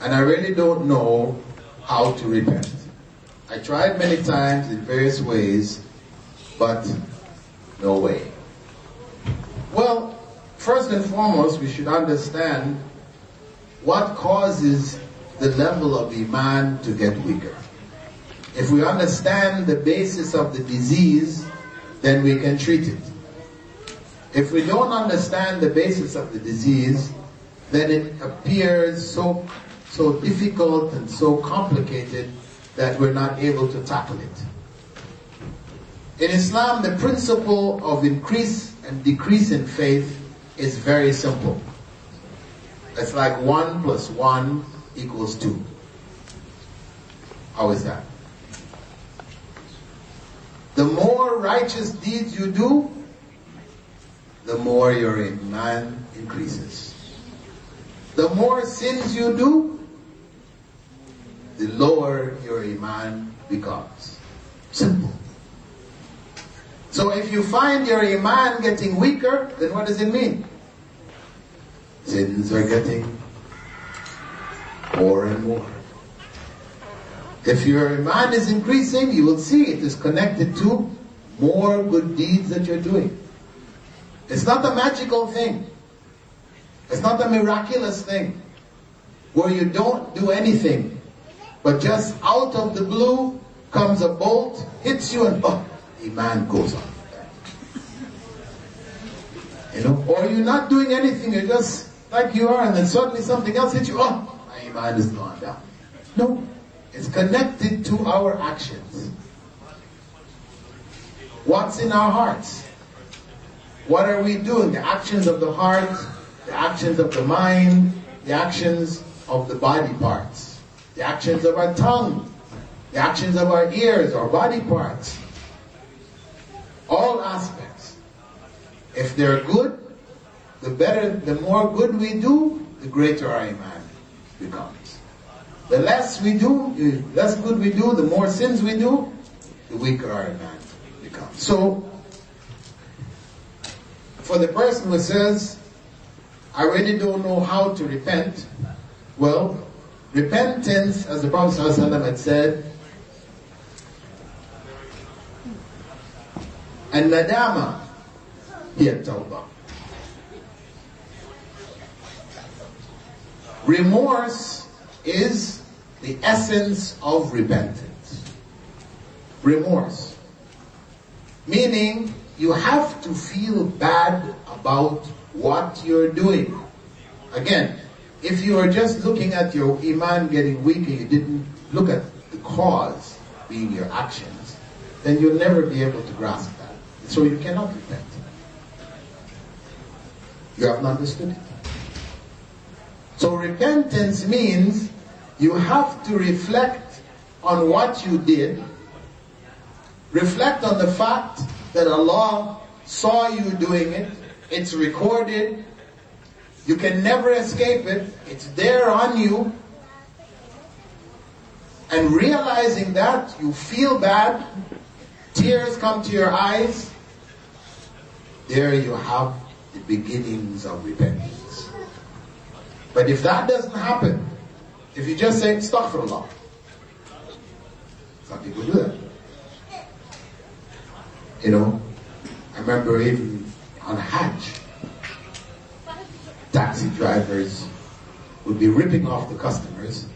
[SPEAKER 1] And I really don't know how to repent. I tried many times in various ways, but no way. Well, first and foremost, we should understand what causes the level of Iman to get weaker. If we understand the basis of the disease, then we can treat it. If we don't understand the basis of the disease, then it appears so, so difficult and so complicated that we're not able to tackle it. In Islam, the principle of increase and decrease in faith is very simple. It's like one plus one equals two. How is that? The more righteous deeds you do, the more your iman increases. The more sins you do, the lower your iman becomes. Simple. So if you find your iman getting weaker, then what does it mean? Sins are getting more and more. If your iman is increasing, you will see it is connected to more good deeds that you're doing. It's not a magical thing. It's not a miraculous thing where you don't do anything, but just out of the blue comes a bolt, hits you, and oh, Iman goes on. You know, or you're not doing anything, you're just like you are, and then suddenly something else hits you, oh, my Iman is gone down. No, it's connected to our actions. What's in our hearts? What are we doing? The actions of the heart, the actions of the mind, the actions of the body parts, the actions of our tongue, the actions of our ears, our body parts. All aspects. If they're good, the better, the more good we do, the greater our iman becomes. The less we do, the less good we do, the more sins we do, the weaker our iman becomes. So, for the person who says, I really don't know how to repent. Well, repentance, as the Prophet ﷺ had said, and nadama here tawbah. Remorse is the essence of repentance. Remorse. Meaning, you have to feel bad about what you're doing. Again, if you are just looking at your iman getting weaker, you didn't look at the cause being your actions, then you'll never be able to grasp that. So you cannot repent. You have not understood it. So repentance means you have to reflect on what you did, reflect on the fact that Allah saw you doing it, it's recorded. You can never escape it. It's there on you. And realizing that, you feel bad. Tears come to your eyes. There you have the beginnings of repentance. But if that doesn't happen, if you just say, Astaghfirullah, some people do that. You know, I remember even on Hajj, taxi drivers would be ripping off the customers,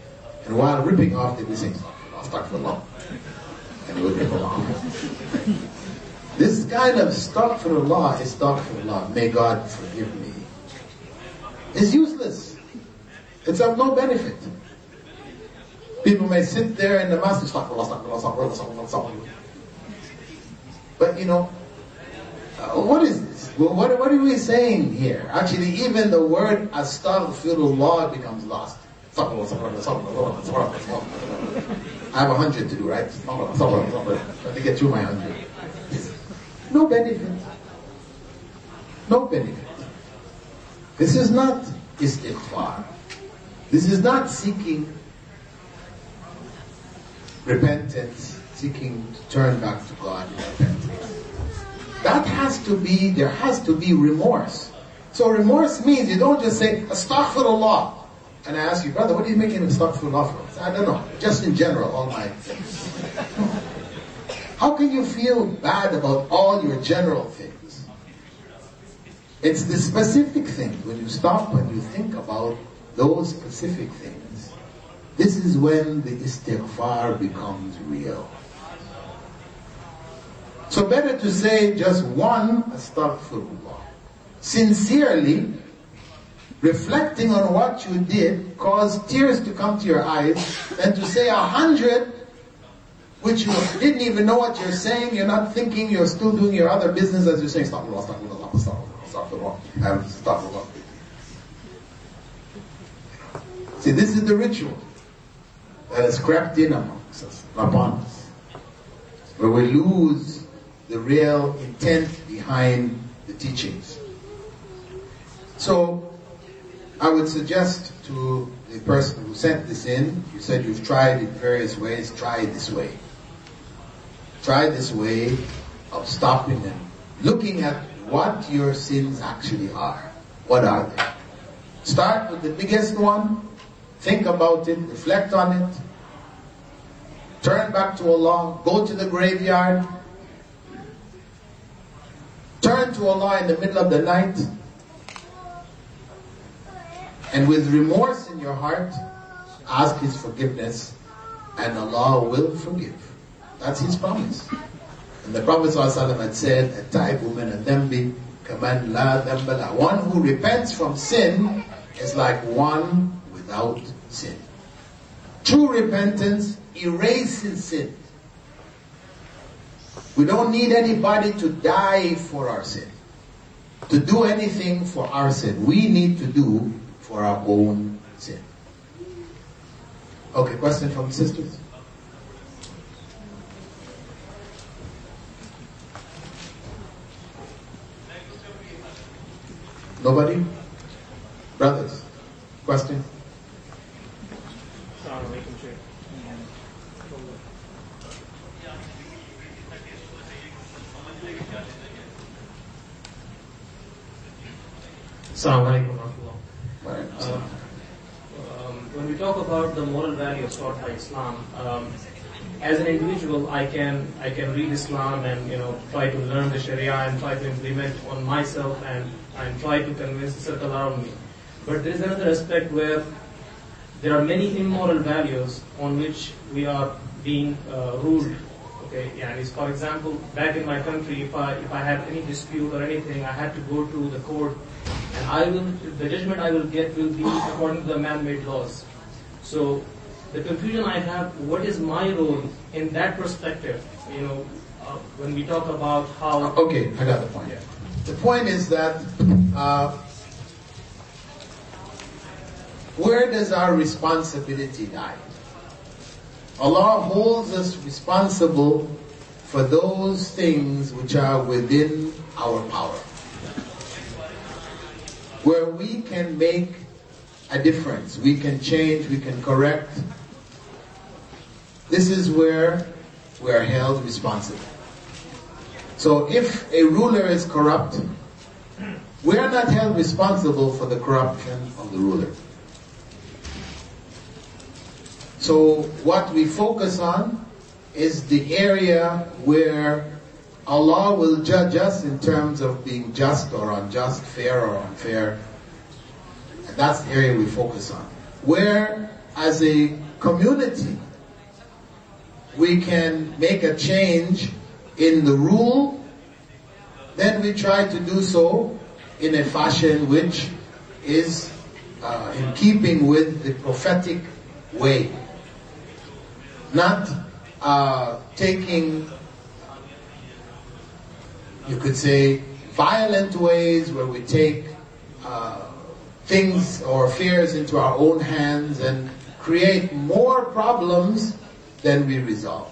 [SPEAKER 1] and while ripping off, they'd be saying, Astaghfirullah. And they would rip them off. This kind of astaghfirullah, is astaghfirullah, may God forgive me, is useless. It's of no benefit. People may sit there in the masjid, but you know, uh, what is this? Well, what, what are we saying here? Actually, even the word astaghfirullah becomes lost. I have a hundred to do, right? Let me get through my hundred. No benefit. No benefit. This is not istighfar. This is not seeking repentance, seeking to turn back to God in repentance. That has to be, there has to be remorse. So remorse means you don't just say, astaghfirullah. And I ask you, brother, what are you making astaghfirullah for? I don't know. Just in general, all my things. How can you feel bad about all your general things? It's the specific things. When you stop and you think about those specific things, this is when the istighfar becomes real. So better to say just one astaghfirullah. Sincerely, reflecting on what you did caused tears to come to your eyes, and to say a hundred which you didn't even know what you're saying, you're not thinking, you're still doing your other business as you're saying, astaghfirullah, astaghfirullah, astaghfirullah, astaghfirullah, astaghfirullah. See, this is the ritual that has crept in amongst us, upon us, where we lose the real intent behind the teachings. So, I would suggest to the person who sent this in, you said you've tried in various ways, try this way. Try this way of stopping and looking at what your sins actually are. What are they? Start with the biggest one, Think about it, reflect on it, turn back to Allah, go to the graveyard, turn to Allah in the middle of the night, and with remorse in your heart, ask His forgiveness, and Allah will forgive. That's His promise. And the Prophet ﷺ had said, a type woman and be command la dambala. One who repents from sin is like one without sin. True repentance erases sin. We don't need anybody to die for our sin, to do anything for our sin. We need to do for our own sin. Okay, question from sisters? Nobody? Brothers? Question?
[SPEAKER 2] Assalamu uh, um, when we talk about the moral values taught by Islam, um, as an individual, I can I can read Islam and you know try to learn the Sharia and try to implement on myself and and try to convince the circle around me. But there is another aspect where there are many immoral values on which we are being uh, ruled. Okay, yeah, for example, back in my country, if I if I had any dispute or anything, I had to go to the court and I will, the judgment I will get will be according to the man-made laws. So the confusion I have, what is my role in that perspective? You know, uh, when we talk about how.
[SPEAKER 1] Okay, I got the point. Yeah. The point is that uh, where does our responsibility lie? Allah holds us responsible for those things which are within our power where we can make a difference. We can change, we can correct. This is where we are held responsible. So if a ruler is corrupt, we are not held responsible for the corruption of the ruler. So what we focus on is the area where Allah will judge us in terms of being just or unjust, fair or unfair. And that's the area we focus on. Where, as a community, we can make a change in the rule, then we try to do so in a fashion which is uh, in keeping with the prophetic way. Not uh, taking, you could say, violent ways where we take uh, things or fears into our own hands and create more problems than we resolve.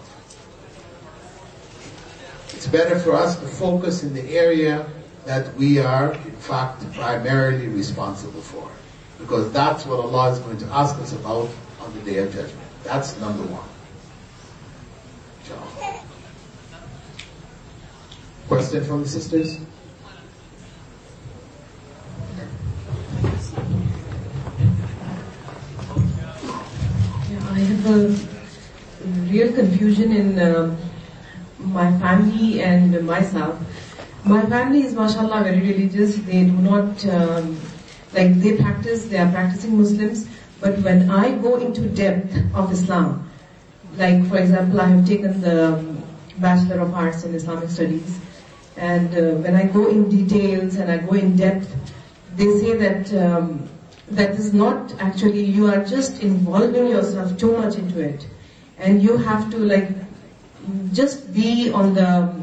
[SPEAKER 1] It's better for us to focus in the area that we are, in fact, primarily responsible for. Because that's what Allah is going to ask us about on the Day of Judgment. That's number one. Question from the sisters?
[SPEAKER 3] I have a real confusion in uh, my family and myself. My family is, mashallah, very religious. They do not, um, like, they practice, they are practicing Muslims. But when I go into depth of Islam, like, for example, I have taken the Bachelor of Arts in Islamic Studies, and uh, when I go in details and I go in depth, they say that um, that is not actually, you are just involving yourself too much into it. And you have to like, just be on the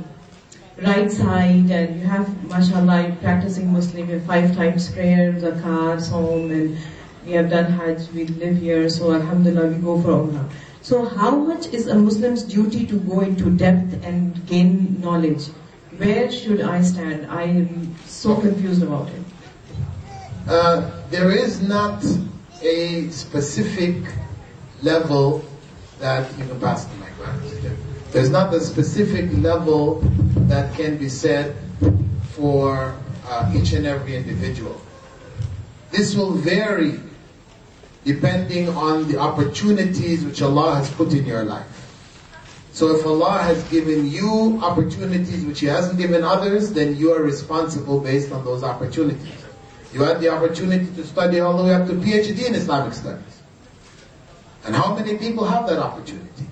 [SPEAKER 3] right side and you have, mashallah, practicing Muslim, you have five times prayer, zakat, home, and we have done Hajj, we live here, so alhamdulillah, we go for Umrah. So how much is a Muslim's duty to go into depth and gain knowledge? Where should I stand? I am so confused about it.
[SPEAKER 1] Uh, there is not a specific level that you can pass the mic. There's not a specific level that can be said for uh, each and every individual. This will vary depending on the opportunities which Allah has put in your life. So if Allah has given you opportunities which He hasn't given others, then you are responsible based on those opportunities. You had the opportunity to study all the way up to PhD in Islamic studies. And how many people have that opportunity?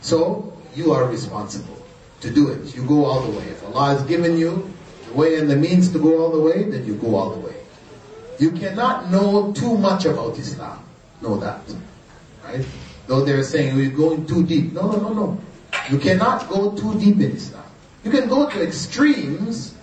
[SPEAKER 1] So you are responsible to do it. You go all the way. If Allah has given you the way and the means to go all the way, then you go all the way. You cannot know too much about Islam. Know that. Right? Though they're saying we're going too deep. No, no, no, no. You cannot go too deep in Islam. You can go to extremes,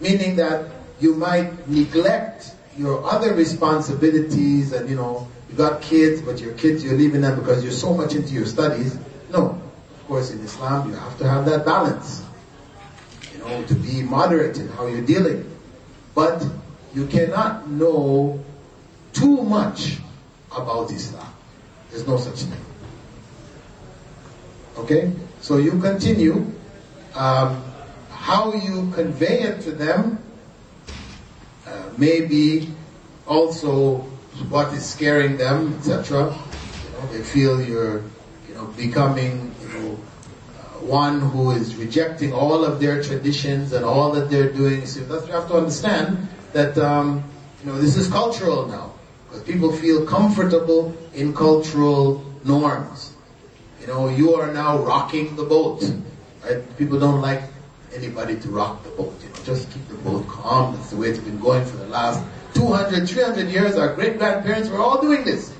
[SPEAKER 1] meaning that you might neglect your other responsibilities and you know, you got kids, but your kids, you're leaving them because you're so much into your studies. No. Of course, in Islam, you have to have that balance. You know, to be moderate in how you're dealing. But you cannot know too much about Islam. There's no such thing. Okay? So you continue. Um, how you convey it to them uh, may be also what is scaring them, etc. You know, they feel you're, you know, becoming, you know, uh, one who is rejecting all of their traditions and all that they're doing. So that's you have to understand that um, you know this is cultural now because people feel comfortable in cultural norms. You know, you are now rocking the boat. Right? People don't like anybody to rock the boat. You know, just keep the boat calm. That's the way it's been going for the last 200, 300 years. Our great grandparents were all doing this.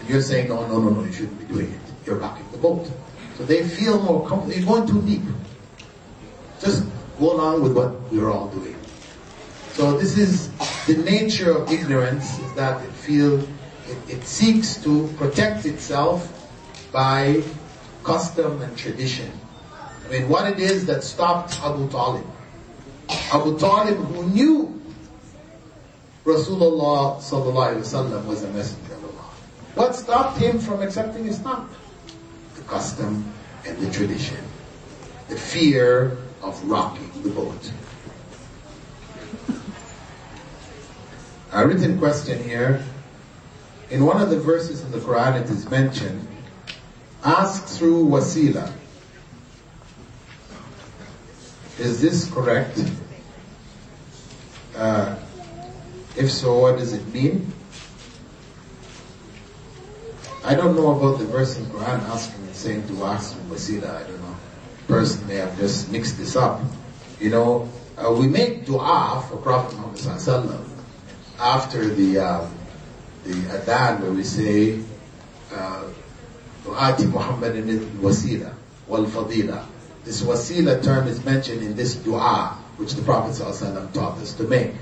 [SPEAKER 1] And you're saying, no, no, no, no, you shouldn't be doing it. You're rocking the boat. So they feel more comfortable. You're going too deep. Just go along with what we're all doing. So this is the nature of ignorance, is that it feels, it, it seeks to protect itself by custom and tradition. I mean, what it is that stopped Abu Talib. Abu Talib who knew Rasulullah wasallam was a messenger of Allah. What stopped him from accepting Islam? The custom and the tradition. The fear of rocking the boat. A written question here. in one of the verses in the Quran it is mentioned, ask through wasila. Is this correct? Uh, if so, what does it mean? I don't know about the verse in Quran asking and saying to ask through wasila. I don't know. Person may have just mixed this up. You know, uh, we make dua for Prophet Muhammad after the um, the adhan where we say uh, Muhammad in wasila wal fadila. This wasila term is mentioned in this dua which the Prophet ﷺ taught us to make.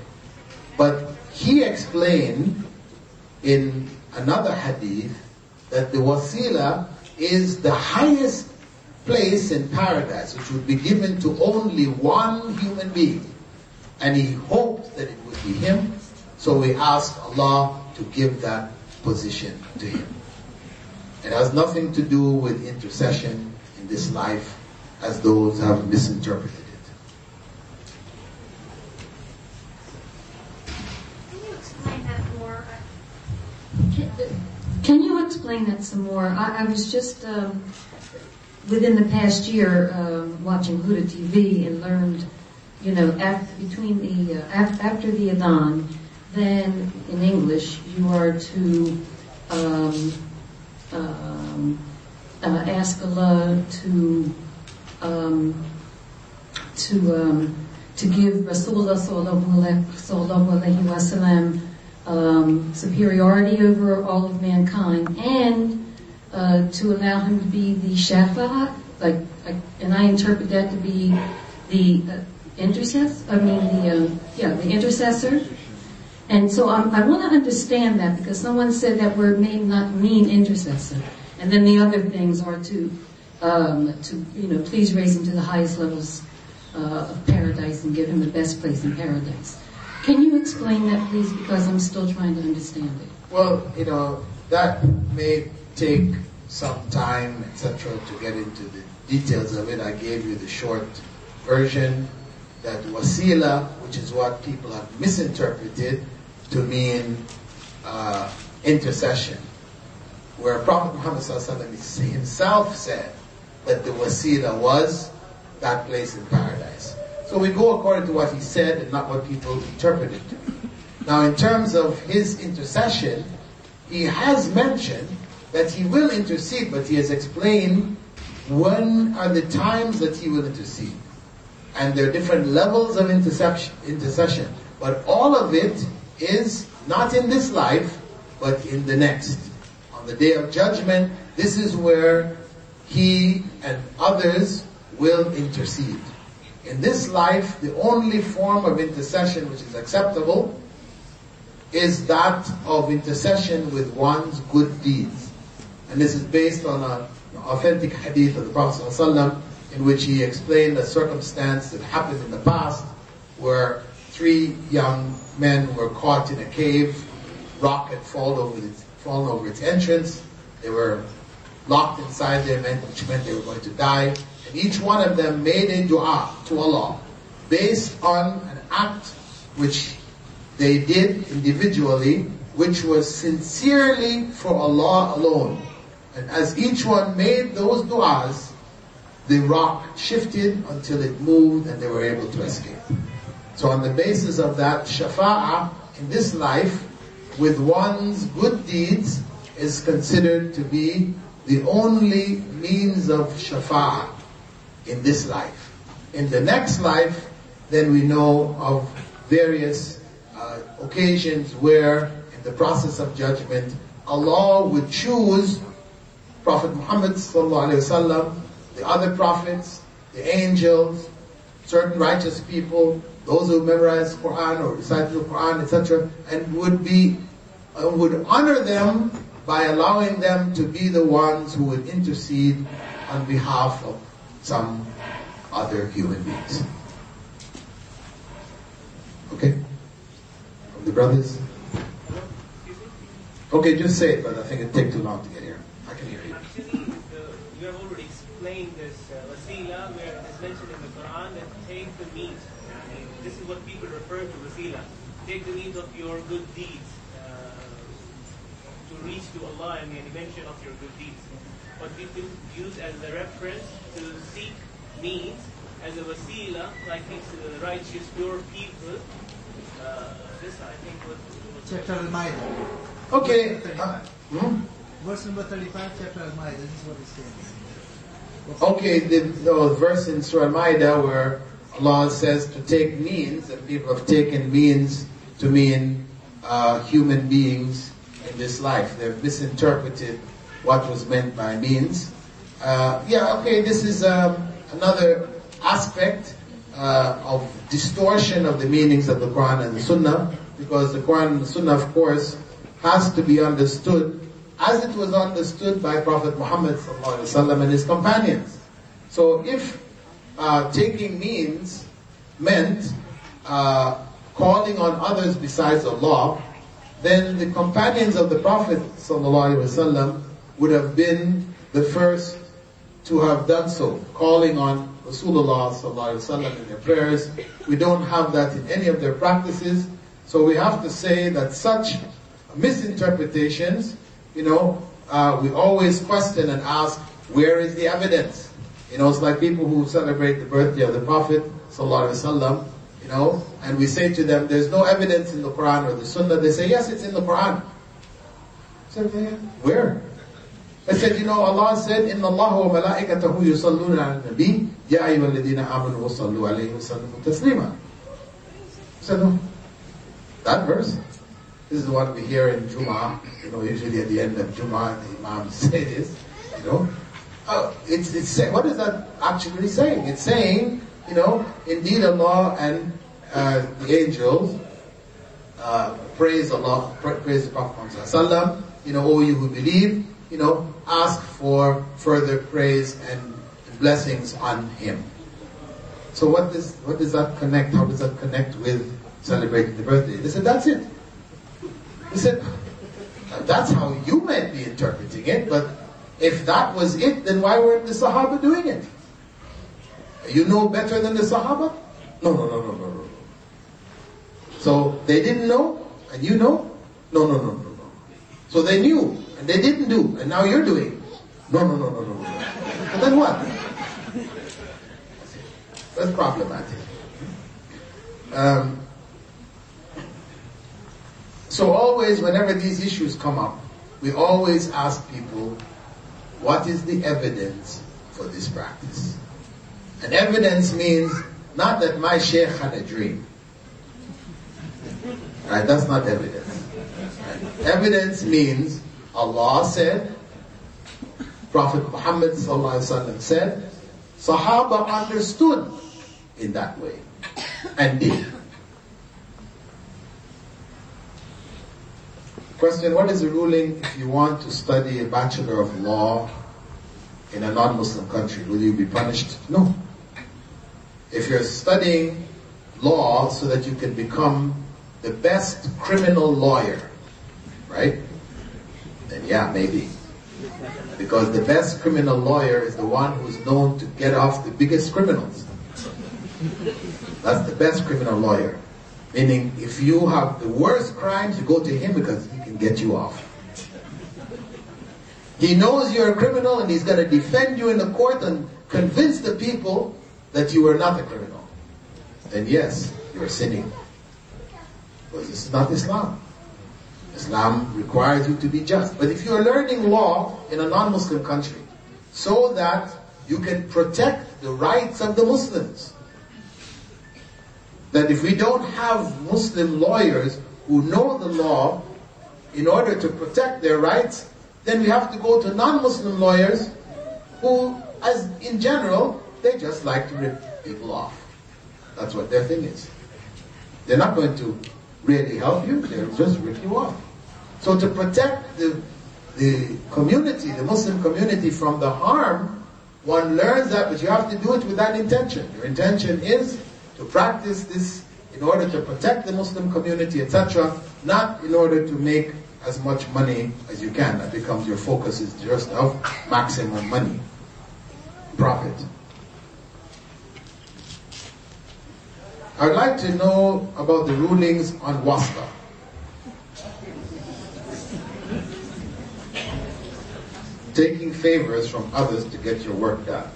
[SPEAKER 1] But he explained in another hadith that the wasila is the highest place in paradise which would be given to only one human being. And he hoped that it would be him. So we ask Allah to give that position to him. It has nothing to do with intercession in this life as those have misinterpreted it.
[SPEAKER 4] Can you explain that more?
[SPEAKER 5] Can, you explain that some more? I, I was just um, within the past year um, watching Huda TV and learned, you know, after, between the uh, after, after the Adhan, then in English you are to um, um, uh, ask Allah to um, to um, to give Rasulullah sallallahu um, superiority over all of mankind and uh, to allow him to be the shafa, like, like, and I interpret that to be the uh, intercessor. I mean the uh, yeah the intercessor and so um, I want to understand that because someone said that word may not mean intercessor. And then the other things are to, um, to you know, please raise him to the highest levels uh, of paradise and give him the best place in paradise. Can you explain that, please? Because I'm still trying to understand it.
[SPEAKER 1] Well, you know, that may take some time, etc., to get into the details of it. I gave you the short version that wasila, which is what people have misinterpreted, to mean uh, intercession, where Prophet Muhammad himself said that the wasila was that place in paradise. So we go according to what he said and not what people interpreted. Now in terms of his intercession, he has mentioned that he will intercede, but he has explained when are the times that he will intercede. And there are different levels of intercession. But all of it is not in this life, but in the next. On the day of judgment, this is where he and others will intercede. In this life, the only form of intercession which is acceptable is that of intercession with one's good deeds. And this is based on an authentic hadith of the Prophet in which he explained a circumstance that happened in the past where three young men were caught in a cave. Rock had fallen over its, fallen over its entrance. They were locked inside there, which meant they were going to die. And each one of them made a dua to Allah based on an act which they did individually, which was sincerely for Allah alone. And as each one made those du'as, the rock shifted until it moved and they were able to escape. So on the basis of that, shafa'ah in this life with one's good deeds is considered to be the only means of shafa'ah in this life. In the next life, then we know of various uh, occasions where in the process of judgment, Allah would choose Prophet Muhammad sallallahu the other prophets, the angels, certain righteous people, those who memorize Quran or recite the Quran, etc., and would be uh, would honor them by allowing them to be the ones who would intercede on behalf of some other human beings. Okay? From the brothers? Okay, just say it, but I think it'd take too long to get here. I can hear you.
[SPEAKER 6] Actually, you have already explained this uh, wasila where it is mentioned in the Quran that take the meat this is what people refer to wasila. Take the means of your good deeds uh, to reach to Allah and the mention of your good deeds. But people use as a reference to seek means as a wasila, like it's the righteous, pure people. Uh, this I think would.
[SPEAKER 7] Chapter Al-Ma'idah.
[SPEAKER 1] Okay. uh, hmm?
[SPEAKER 7] Verse number 35, chapter Al-Ma'idah. This is what it says.
[SPEAKER 1] Okay, the, the verse in Surah Al-Ma'idah where Allah says to take means, and people have taken means to mean uh, human beings in this life. They've misinterpreted what was meant by means. Uh, yeah, okay, this is um, another aspect uh, of distortion of the meanings of the Quran and the Sunnah, because the Quran and the Sunnah, of course, has to be understood as it was understood by Prophet Muhammad and his companions. So if uh, taking means meant uh, calling on others besides Allah, then the companions of the Prophet ﷺ would have been the first to have done so, calling on Rasulullah ﷺ in their prayers. We don't have that in any of their practices, so we have to say that such misinterpretations you know, uh, we always question and ask, where is the evidence? You know, it's like people who celebrate the birthday of the Prophet, sallallahu you know, and we say to them, there's no evidence in the Quran or the Sunnah. They say, yes, it's in the Quran. I said, where? I said, you know, Allah said, إِنَّ اللَّهَ وَمَلَائِكَتَهُ يُصَلُّونَ عَلَى النَّبِيِّ يَا أَيُّهَا الَّذِينَ آمَنُوا وَصَلُّوا عَلَيْهِ وَسَلِّمُوا تَسْلِيمًا I said, no. That verse. This is what we hear in Jum'ah, you know, usually at the end of Jum'ah, the Imam say this, you know. Uh, it's, it's say, what is that actually saying? It's saying, you know, indeed Allah and uh, the angels uh, praise Allah, praise the Prophet Muhammad you know, all you who believe, you know, ask for further praise and blessings on him. So what does, what does that connect, how does that connect with celebrating the birthday? They said, that's it. He said, that's how you might be interpreting it, but if that was it, then why weren't the Sahaba doing it? You know better than the Sahaba? No, no, no, no, no, no. So they didn't know, and you know? No, no, no, no, no. So they knew, and they didn't do, and now you're doing. No, no, no, no, no, no. And then what? That's problematic. Um, so always, whenever these issues come up, we always ask people, what is the evidence for this practice? And evidence means not that my sheikh had a dream. Right? That's not evidence. Right? Evidence means Allah said, Prophet Muhammad said, Sahaba understood in that way and did. Question, what is the ruling if you want to study a Bachelor of Law in a non-Muslim country? Will you be punished? No. If you're studying law so that you can become the best criminal lawyer, right? Then yeah, maybe. Because the best criminal lawyer is the one who's known to get off the biggest criminals. That's the best criminal lawyer. Meaning, if you have the worst crimes, you go to him because get you off. He knows you're a criminal and he's going to defend you in the court and convince the people that you are not a criminal. And yes, you're sinning. But this is not Islam. Islam requires you to be just. But if you're learning law in a non-Muslim country, so that you can protect the rights of the Muslims, that if we don't have Muslim lawyers who know the law in order to protect their rights, then we have to go to non-Muslim lawyers who, as in general, they just like to rip people off. That's what their thing is. They're not going to really help you, they'll just rip you off. So to protect the, the community, the Muslim community from the harm, one learns that, but you have to do it with that intention. Your intention is to practice this in order to protect the Muslim community, etc., not in order to make as much money as you can. That becomes your focus is just of maximum money, profit. I'd like to know about the rulings on wasta. taking favors from others to get your work done.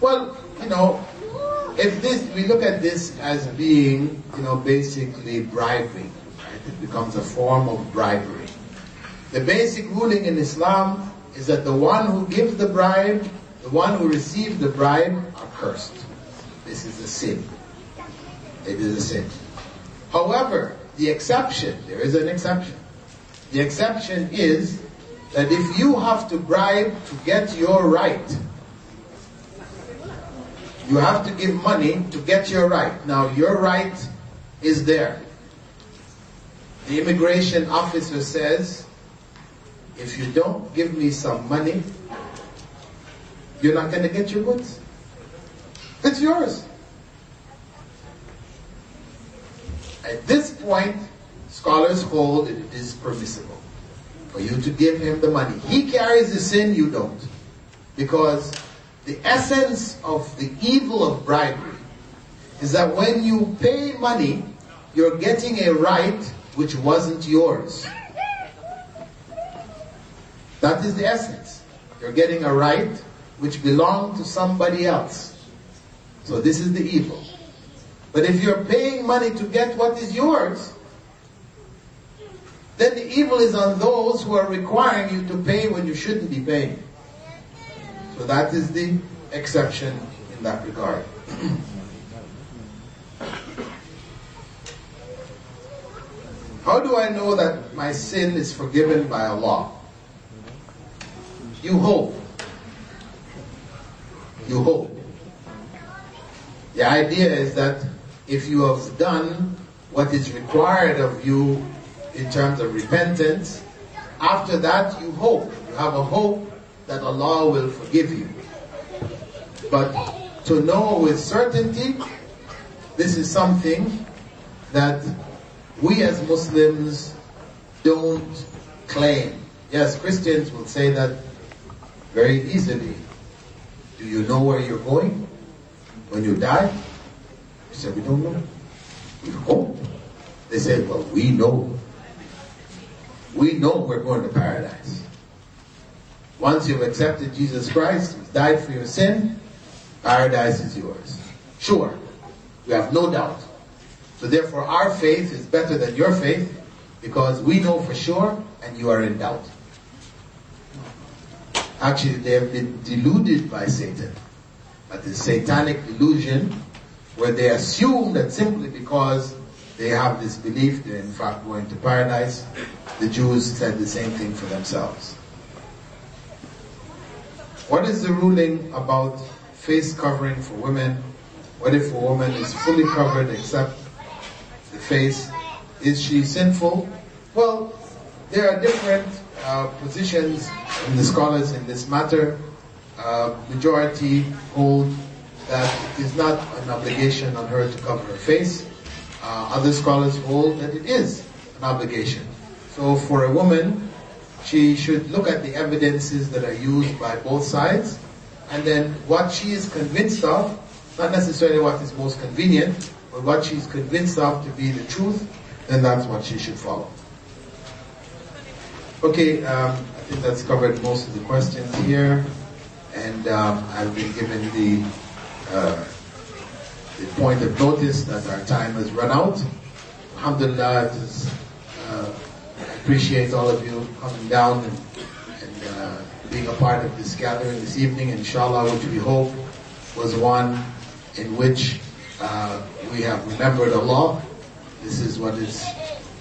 [SPEAKER 1] Well, you know, if this, we look at this as being, you know, basically bribery, right? It becomes a form of bribery. The basic ruling in Islam is that the one who gives the bribe, the one who receives the bribe are cursed. This is a sin. It is a sin. However, the exception, there is an exception. The exception is that if you have to bribe to get your right, you have to give money to get your right. Now, your right is there. The immigration officer says, if you don't give me some money, you're not going to get your goods. It's yours. At this point, scholars hold that it is permissible for you to give him the money. He carries the sin, you don't. Because the essence of the evil of bribery is that when you pay money, you're getting a right which wasn't yours. That is the essence. You're getting a right which belonged to somebody else. So this is the evil. But if you're paying money to get what is yours, then the evil is on those who are requiring you to pay when you shouldn't be paying. So that is the exception in that regard. How do I know that my sin is forgiven by Allah? You hope. You hope. The idea is that if you have done what is required of you in terms of repentance, after that you hope. You have a hope that Allah will forgive you. But to know with certainty, this is something that we as Muslims don't claim. Yes, Christians will say that very easily. Do you know where you're going when you die? We said, we don't know. We hope. They said, well, we know. We know we're going to paradise. Once you've accepted Jesus Christ, He's died for your sin, paradise is yours. Sure. We have no doubt. So therefore our faith is better than your faith because we know for sure and you are in doubt. Actually, they have been deluded by Satan. But the satanic delusion where they assume that simply because they have this belief they're in fact going to paradise, the Jews said the same thing for themselves. What is the ruling about face covering for women? What if a woman is fully covered except the face? Is she sinful? Well, there are different uh, positions in the scholars in this matter. Uh, majority hold that it is not an obligation on her to cover her face. Uh, other scholars hold that it is an obligation. So for a woman, she should look at the evidences that are used by both sides, and then what she is convinced of, not necessarily what is most convenient, but what she's convinced of to be the truth, then that's what she should follow. Okay, um, I think that's covered most of the questions here, and um, I've been given the uh, the point of notice that our time has run out. Alhamdulillah, it is, uh, appreciate all of you coming down and, and uh, being a part of this gathering this evening, inshallah, which we hope was one in which uh, we have remembered Allah. This is what is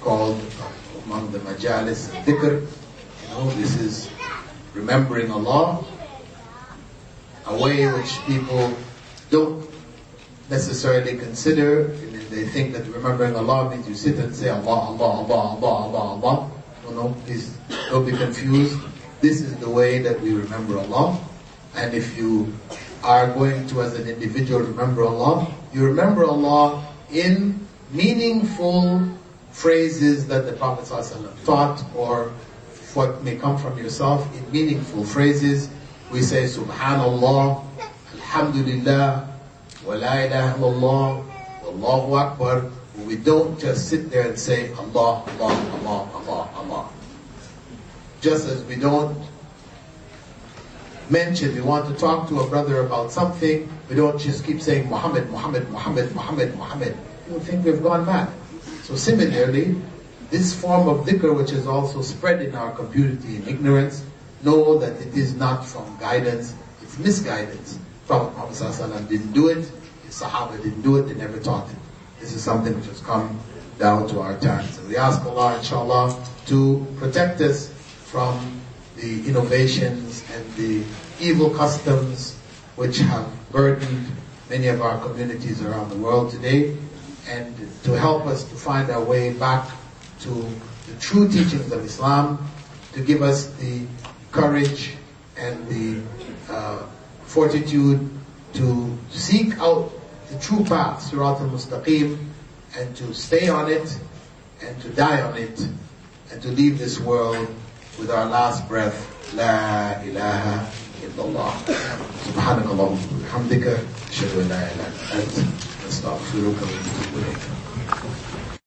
[SPEAKER 1] called among the majalis dhikr. You know, this is remembering Allah, a way which people don't necessarily consider. They think that remembering Allah means you sit and say Allah, Allah, Allah, Allah, Allah, Allah. No, no, please don't be confused. This is the way that we remember Allah. And if you are going to, as an individual, remember Allah, you remember Allah in meaningful phrases that the Prophet ﷺ taught or what may come from yourself in meaningful phrases. We say Subhanallah, Alhamdulillah, wa la ilaha illallah, Allahu Akbar. We don't just sit there and say Allah, Allah, Allah, Allah, Allah. just as we don't mention, we want to talk to a brother about something, we don't just keep saying Muhammad, Muhammad, Muhammad, Muhammad, Muhammad. You think we've gone mad. So similarly, this form of dhikr which is also spread in our community in ignorance, know that it is not from guidance, it's misguidance. Prophet Muhammad didn't do it, Sahaba didn't do it, they never taught it. This is something which has come down to our times. And we ask Allah, inshallah, to protect us from the innovations and the evil customs which have burdened many of our communities around the world today and to help us to find our way back to the true teachings of Islam, to give us the courage and the uh, fortitude to seek out the true path, Sirat al-Mustaqim, and to stay on it, and to die on it, and to leave this world with our last breath, La ilaha illallah. سبحانك اللهم وبحمدك أشهد أن لا إله إلا أنت أستغفرك